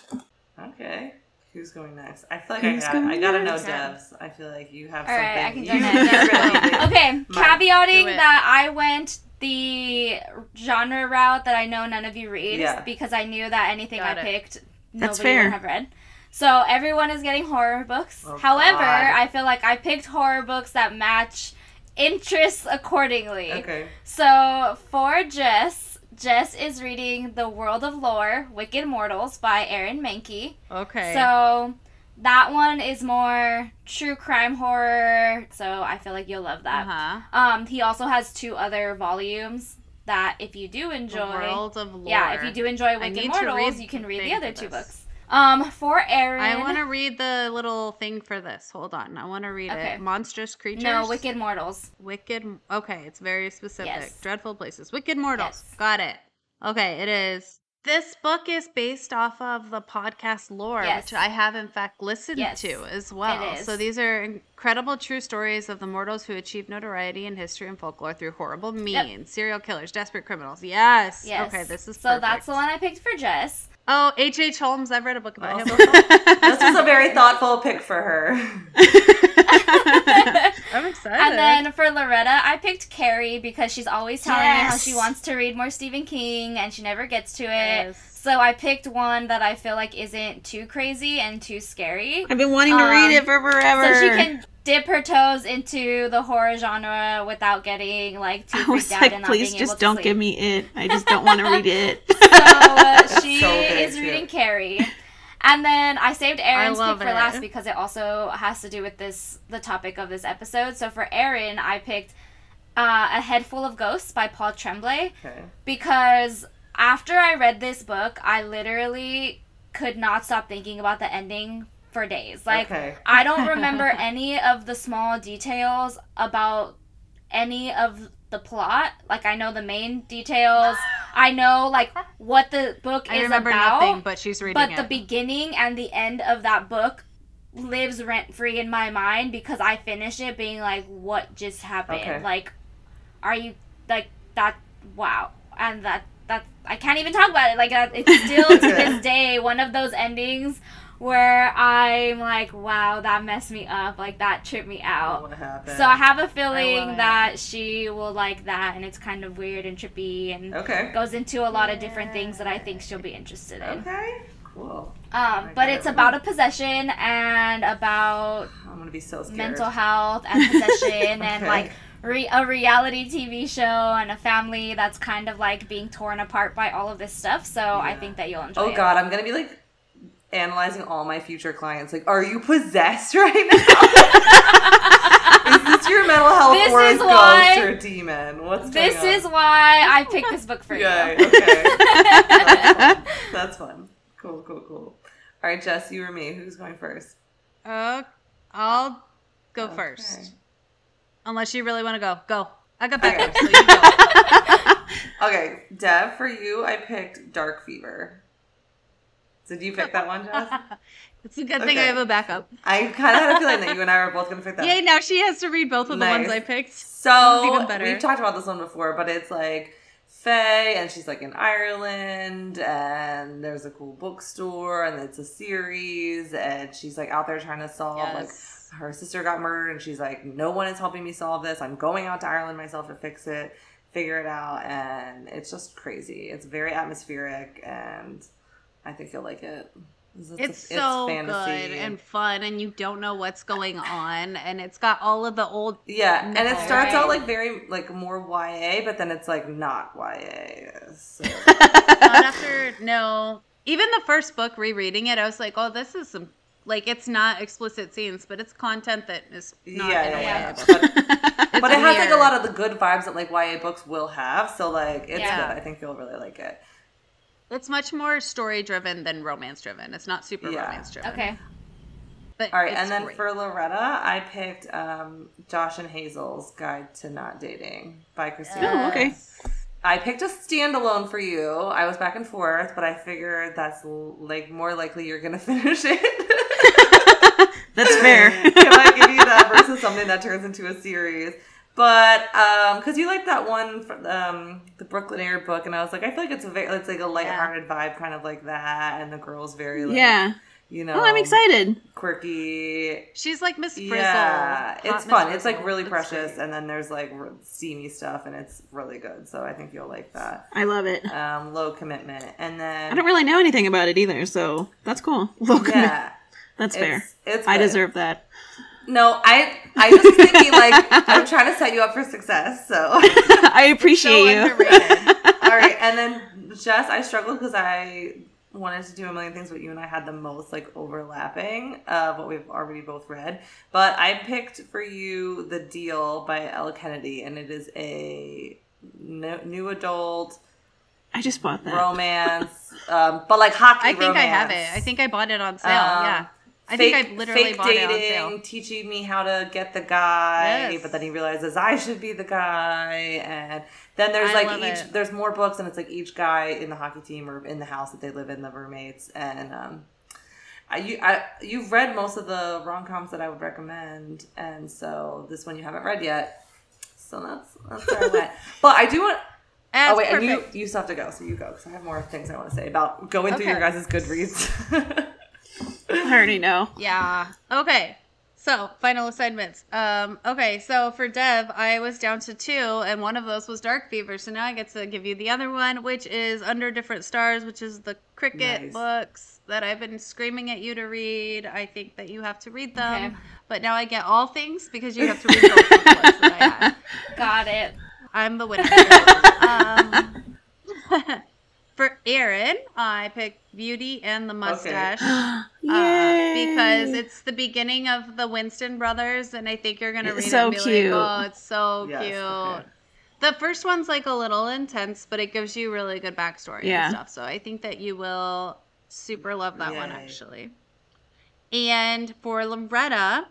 Okay. Who's going next? I feel like Who's I, got, I gotta know? Devs. I feel like you have All something. right, I can you, go next. really. Okay, Mine. caveating that I went the genre route that I know none of you read Yeah. because I knew that anything Got I it. picked That's nobody fair. would have read. So everyone is getting horror books. Oh, However, God. I feel like I picked horror books that match interests accordingly. Okay. So for Jess, Jess is reading The World of Lore, Wicked Mortals by Aaron Mahnke. Okay. So that one is more true crime horror. So I feel like you'll love that. uh-huh. Um, he also has two other volumes that if you do enjoy, world of lore. yeah, if you do enjoy Wicked Mortals, you can read the other two books. Um, for Aaron, I want to read the little thing for this. Hold on. I want to read Okay. it. Monstrous creatures. no Wicked Mortals. Wicked. Okay, it's very specific. Yes. Dreadful places. Wicked mortals. Yes. Got it. Okay, it is. This book is based off of the podcast lore, Yes. which I have in fact listened Yes, to as well. is. So these are incredible true stories of the mortals who achieved notoriety in history and folklore through horrible means, serial killers, desperate criminals. Yes. Yes. Okay, this is so that's the one I picked for Jess. Oh, H. H. Holmes. I've read a book about oh. him. [LAUGHS] Also- this was a very thoughtful pick for her. [LAUGHS] [LAUGHS] I'm excited. And then for Loretta, I picked Carrie because she's always telling me how she wants to read more Stephen King and she never gets to it. Yes. So I picked one that I feel like isn't too crazy and too scary. I've been wanting to Um, read it for forever. So she can dip her toes into the horror genre without getting like too I freaked was out like, and not please being able just to don't sleep. give me it. I just don't want to read [LAUGHS] it. So uh, [LAUGHS] she so good, is too. reading Carrie. And then I saved Erin's pick for it. last because it also has to do with this the topic of this episode. So for Erin, I picked uh, A Head Full of Ghosts by Paul Tremblay Okay. because after I read this book, I literally could not stop thinking about the ending for days. Like Okay. I don't [LAUGHS] remember any of the small details about any of the plot. Like I know the main details. I know like what the book I is remember about. nothing, but she's reading but it. the beginning and the end of that book lives rent free in my mind because I finished it being like, what just happened? Okay. Like, are you like that? Wow, and that that I can't even talk about it. Like, it's still to [LAUGHS] this day one of those endings where I'm like, wow, that messed me up. Like that tripped me out. What happened? So I have a feeling that she will like that, and it's kind of weird and trippy, and Okay. goes into a lot of different things that I think she'll be interested in. Okay. Cool. Um, but it's it. about a possession and about [SIGHS] I'm gonna be so scared. mental health and possession [LAUGHS] and like re- a reality TV show and a family that's kind of like being torn apart by all of this stuff. So I think that you'll enjoy it. Oh it. God, I'm gonna be like analyzing all my future clients. Like, are you possessed [LAUGHS] right now? [LAUGHS] is this your mental health This or a is ghost why- or a demon? What's This going on? is why I picked this book for Yay, you. okay. [LAUGHS] That's fun. That's fun. Cool, cool, cool. All right, Jess, you or me? Who's going first? Uh, I'll go Okay. first. Unless you really want to go. Go. I got Okay. so go. Okay, Dev, for you, I picked Dark Fever. Did you pick that one, Jess? [LAUGHS] it's a good thing I have a backup. I kind of had a feeling that you and I were both going to pick that. Yay, now she has to read both of the ones I picked. So even better. we've talked about this one before, but it's like Faye, and she's like in Ireland, and there's a cool bookstore, and it's a series, and she's like out there trying to solve like her sister got murdered, and she's like, no one is helping me solve this. I'm going out to Ireland myself to fix it, figure it out, and it's just crazy. It's very atmospheric, and I think you'll like it. It's, It's so good and fun, and you don't know what's going on, and it's got all of the old. Yeah, and it Right. starts out like very like more YA, but then it's like not YA. So. [LAUGHS] Not after no, even the first book, rereading it, I was like, oh, this is some like it's not explicit scenes, but it's content that is not yeah, yeah, yeah. [LAUGHS] But, but it has like a lot of the good vibes that like YA books will have. So like it's Yeah. good. I think you'll really like it. It's much more story driven than romance driven. It's not super Yeah. romance driven. Okay. But All right, and then great. for Loretta, I picked um, Josh and Hazel's Guide to Not Dating by Christina. Oh, okay. I picked a standalone for you. I was back and forth, but I figured that's l- like more likely you're gonna [LAUGHS] finish it. [LAUGHS] That's fair. Can I give you that versus something that turns into a series. But um, because you like that one, fr- um, the Brooklyn Air book, and I was like, I feel like it's a very, it's like a lighthearted vibe, kind of like that, and the girl's very, like, yeah. you know, Oh, I'm excited. quirky. she's like Miss Frizzle. Yeah, Hot it's Miss fun. It's like really It's precious, great. and then there's like steamy stuff, and it's really good. So I think you'll like that. I love it. Um, low commitment, and then I don't really know anything about it either, so that's cool. [LAUGHS] Look, yeah, that's fair. it's, it's I deserve that. No, I I just was thinking like I'm trying to set you up for success. So [LAUGHS] I appreciate So you. All right, and then Jess, I struggled because I wanted to do a million things, but you and I had the most like overlapping of what we've already both read. But I picked for you The Deal by Elle Kennedy, and it is a no, new adult. I I just bought that. romance, um, but like hockey. I think I have it. I think I bought it on sale. Um, yeah. I fake, think I've literally fake bought dating, it on sale. teaching me how to get the guy, Yes. but then he realizes I should be the guy, and then there's I like each it. there's more books, and it's like each guy in the hockey team or in the house that they live in, the roommates, and um, I, you I you've read most of the rom coms that I would recommend, and so this one you haven't read yet, so that's that's where I went. [LAUGHS] But I do want. That's oh wait, and perfect. you you still have to go, so you go because I have more things I want to say about going through your Okay. guys' Goodreads. [LAUGHS] I already know. Yeah. Okay. So, final assignments. Um, okay, so for Dev, I was down to two, and one of those was Dark Fever. So now I get to give you the other one, which is Under Different Stars, which is the Kricket Nice. books that I've been screaming at you to read. I think that you have to read them. Okay. But now I get all things because you have to read both the books that I have. [LAUGHS] Got it. I'm the winner. um, [LAUGHS] for Erin, I picked Beauty and the Mustache. [GASPS] Uh, Yay! because it's the beginning of the Winston brothers, and I think you're gonna read It's it so be cute. like, "Oh, it's so Yes, cute." okay. The first one's like a little intense, but it gives you really good backstory Yeah. and stuff. So I think that you will super love that one actually. And for Loretta,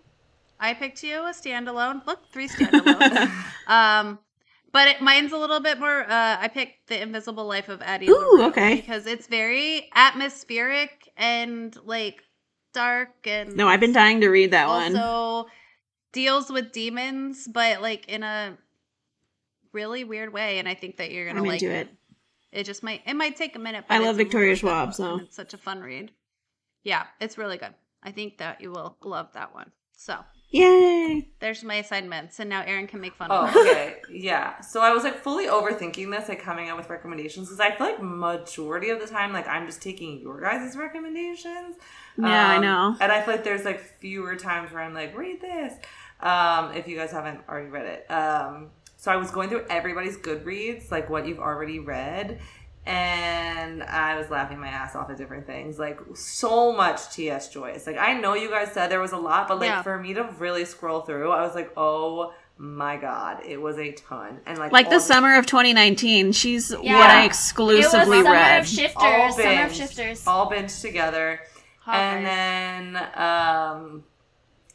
I picked you a standalone. Look, three standalones. [LAUGHS] um, but it, mine's a little bit more. Uh, I picked the Invisible Life of Addie. Ooh, LaRue okay. Because it's very atmospheric and like dark and no, I've been dying to read that one. also deals with demons, but like in a really weird way. And I think that you're gonna I'm like into it. it. It just might it might take a minute. But I love Victoria really Schwab, so- it's such a fun read. Yeah, it's really good. I think that you will love that one. So Yay! there's my assignments, and now Erin can make fun Oh, of them. okay. [LAUGHS] Yeah. So I was like fully overthinking this, like coming up with recommendations because I feel like majority of the time, like I'm just taking your guys' recommendations. Yeah, I Um, know. And I feel like there's like fewer times where I'm like, read this. Um, if you guys haven't already read it. Um, so I was going through everybody's Goodreads, like what you've already read. And I was laughing my ass off at different things, like so much T.S. Joyce. Like I know you guys said there was a lot, but like Yeah. for me to really scroll through, I was like, oh my god, it was a ton. And like Like all the summer of 2019, she's Yeah. what I exclusively It was Summer read. of Shifters. all Summer of Shifters. all binged together. And then, um,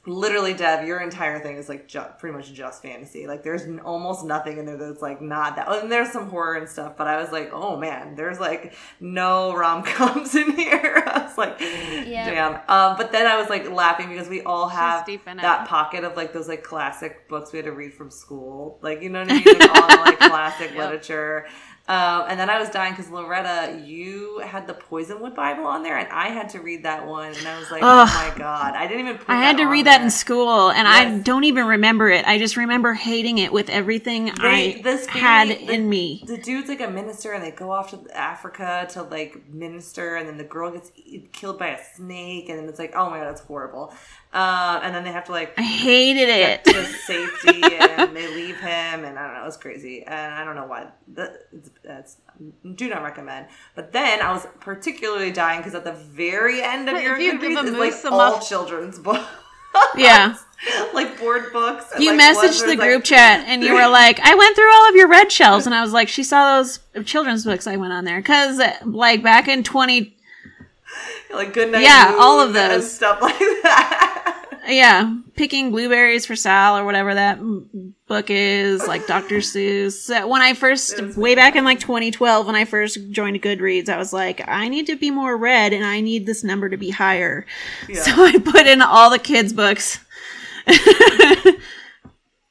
literally, Dev, your entire thing is like ju- pretty much just fantasy. Like, there's n- almost nothing in there that's like not that. And there's some horror and stuff, but I was like, oh man, there's like no rom coms [LAUGHS] in here. [LAUGHS] I was like, Yeah. damn. Um, but then I was like laughing because we all have deep in it. that pocket of like those like classic books we had to read from school. Like, you know what I mean? Like all the like [LAUGHS] classic Yep. literature. Um, and then I was dying because Loretta, you had the Poisonwood Bible on there, and I had to read that one, and I was like, Ugh. "Oh my god!" I didn't even. Put I had to read that there. in school, and I don't even remember it. I just remember hating it with everything They- I this had the- in me. The dude's like a minister, and they go off to Africa to like minister, and then the girl gets killed by a snake, and then it's like, oh my god, that's horrible. Um, and then they have to like I hated it. to safety, and they leave him, and I don't know, it's crazy, and I don't know why. That, that's do not recommend. But then I was particularly dying because at the very end of If your you a is like all up- children's books. yeah. [LAUGHS] like board books. and, You like, messaged the it's, like- group chat and you were [LAUGHS] like, I went through all of your read shelves. And I was like, she saw those children's books I went on there. Cause like back in 20, like good night. Yeah, all of those. stuff [LAUGHS] like that. Yeah, picking blueberries for Sal or whatever that book is, like Dr. [LAUGHS] Seuss. When I first, way back in like 2012, when I first joined Goodreads, I was like, I need to be more red and I need this number to be higher. Yeah. So I put in all the kids' books. [LAUGHS]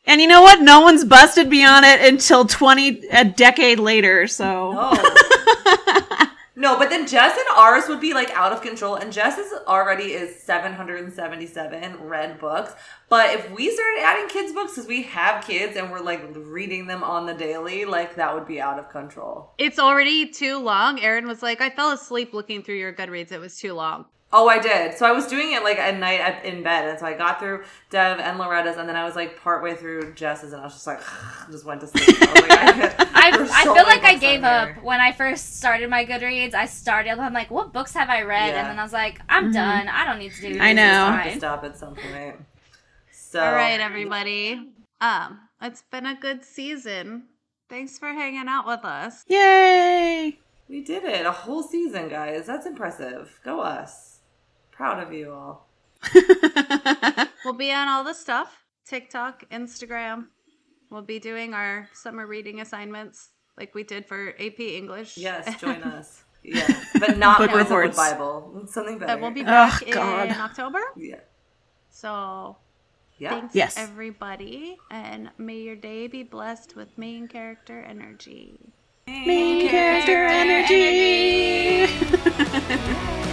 and you know what? No one's busted me on it until 20, a decade later. So. Oh. [LAUGHS] no, but then Jess and ours would be like out of control, and Jess already is seven hundred and seventy seven read books. But if we started adding kids books, because we have kids and we're like reading them on the daily, like that would be out of control. It's already too long. Erin was like, I fell asleep looking through your Goodreads. It was too long. Oh, I did. So I was doing it like at night at, in bed, and so I got through Dev and Loretta's, and then I was like partway through Jess's, and I was just like, [SIGHS] just went to sleep. I, was like, I, [LAUGHS] I, there's I feel like I gave up there. when I first started my Goodreads. I started. I'm like, what books have I read? Yeah. And then I was like, I'm done. I don't need to do. Mm-hmm. I know. It's have to stop at some point. So All right, everybody. Um, it's been a good season. Thanks for hanging out with us. Yay! We did it. A whole season, guys. That's impressive. Go us. Proud of you all. [LAUGHS] We'll be on all the stuff TikTok, Instagram. We'll be doing our summer reading assignments like we did for AP English. Yes, join [LAUGHS] us. Yeah, but not Book Book reports. Bible. Something better. And we'll be back God. in October. Yeah. So Yeah. thanks Yes. everybody. And may your day be blessed with main character energy. Main character energy. [LAUGHS]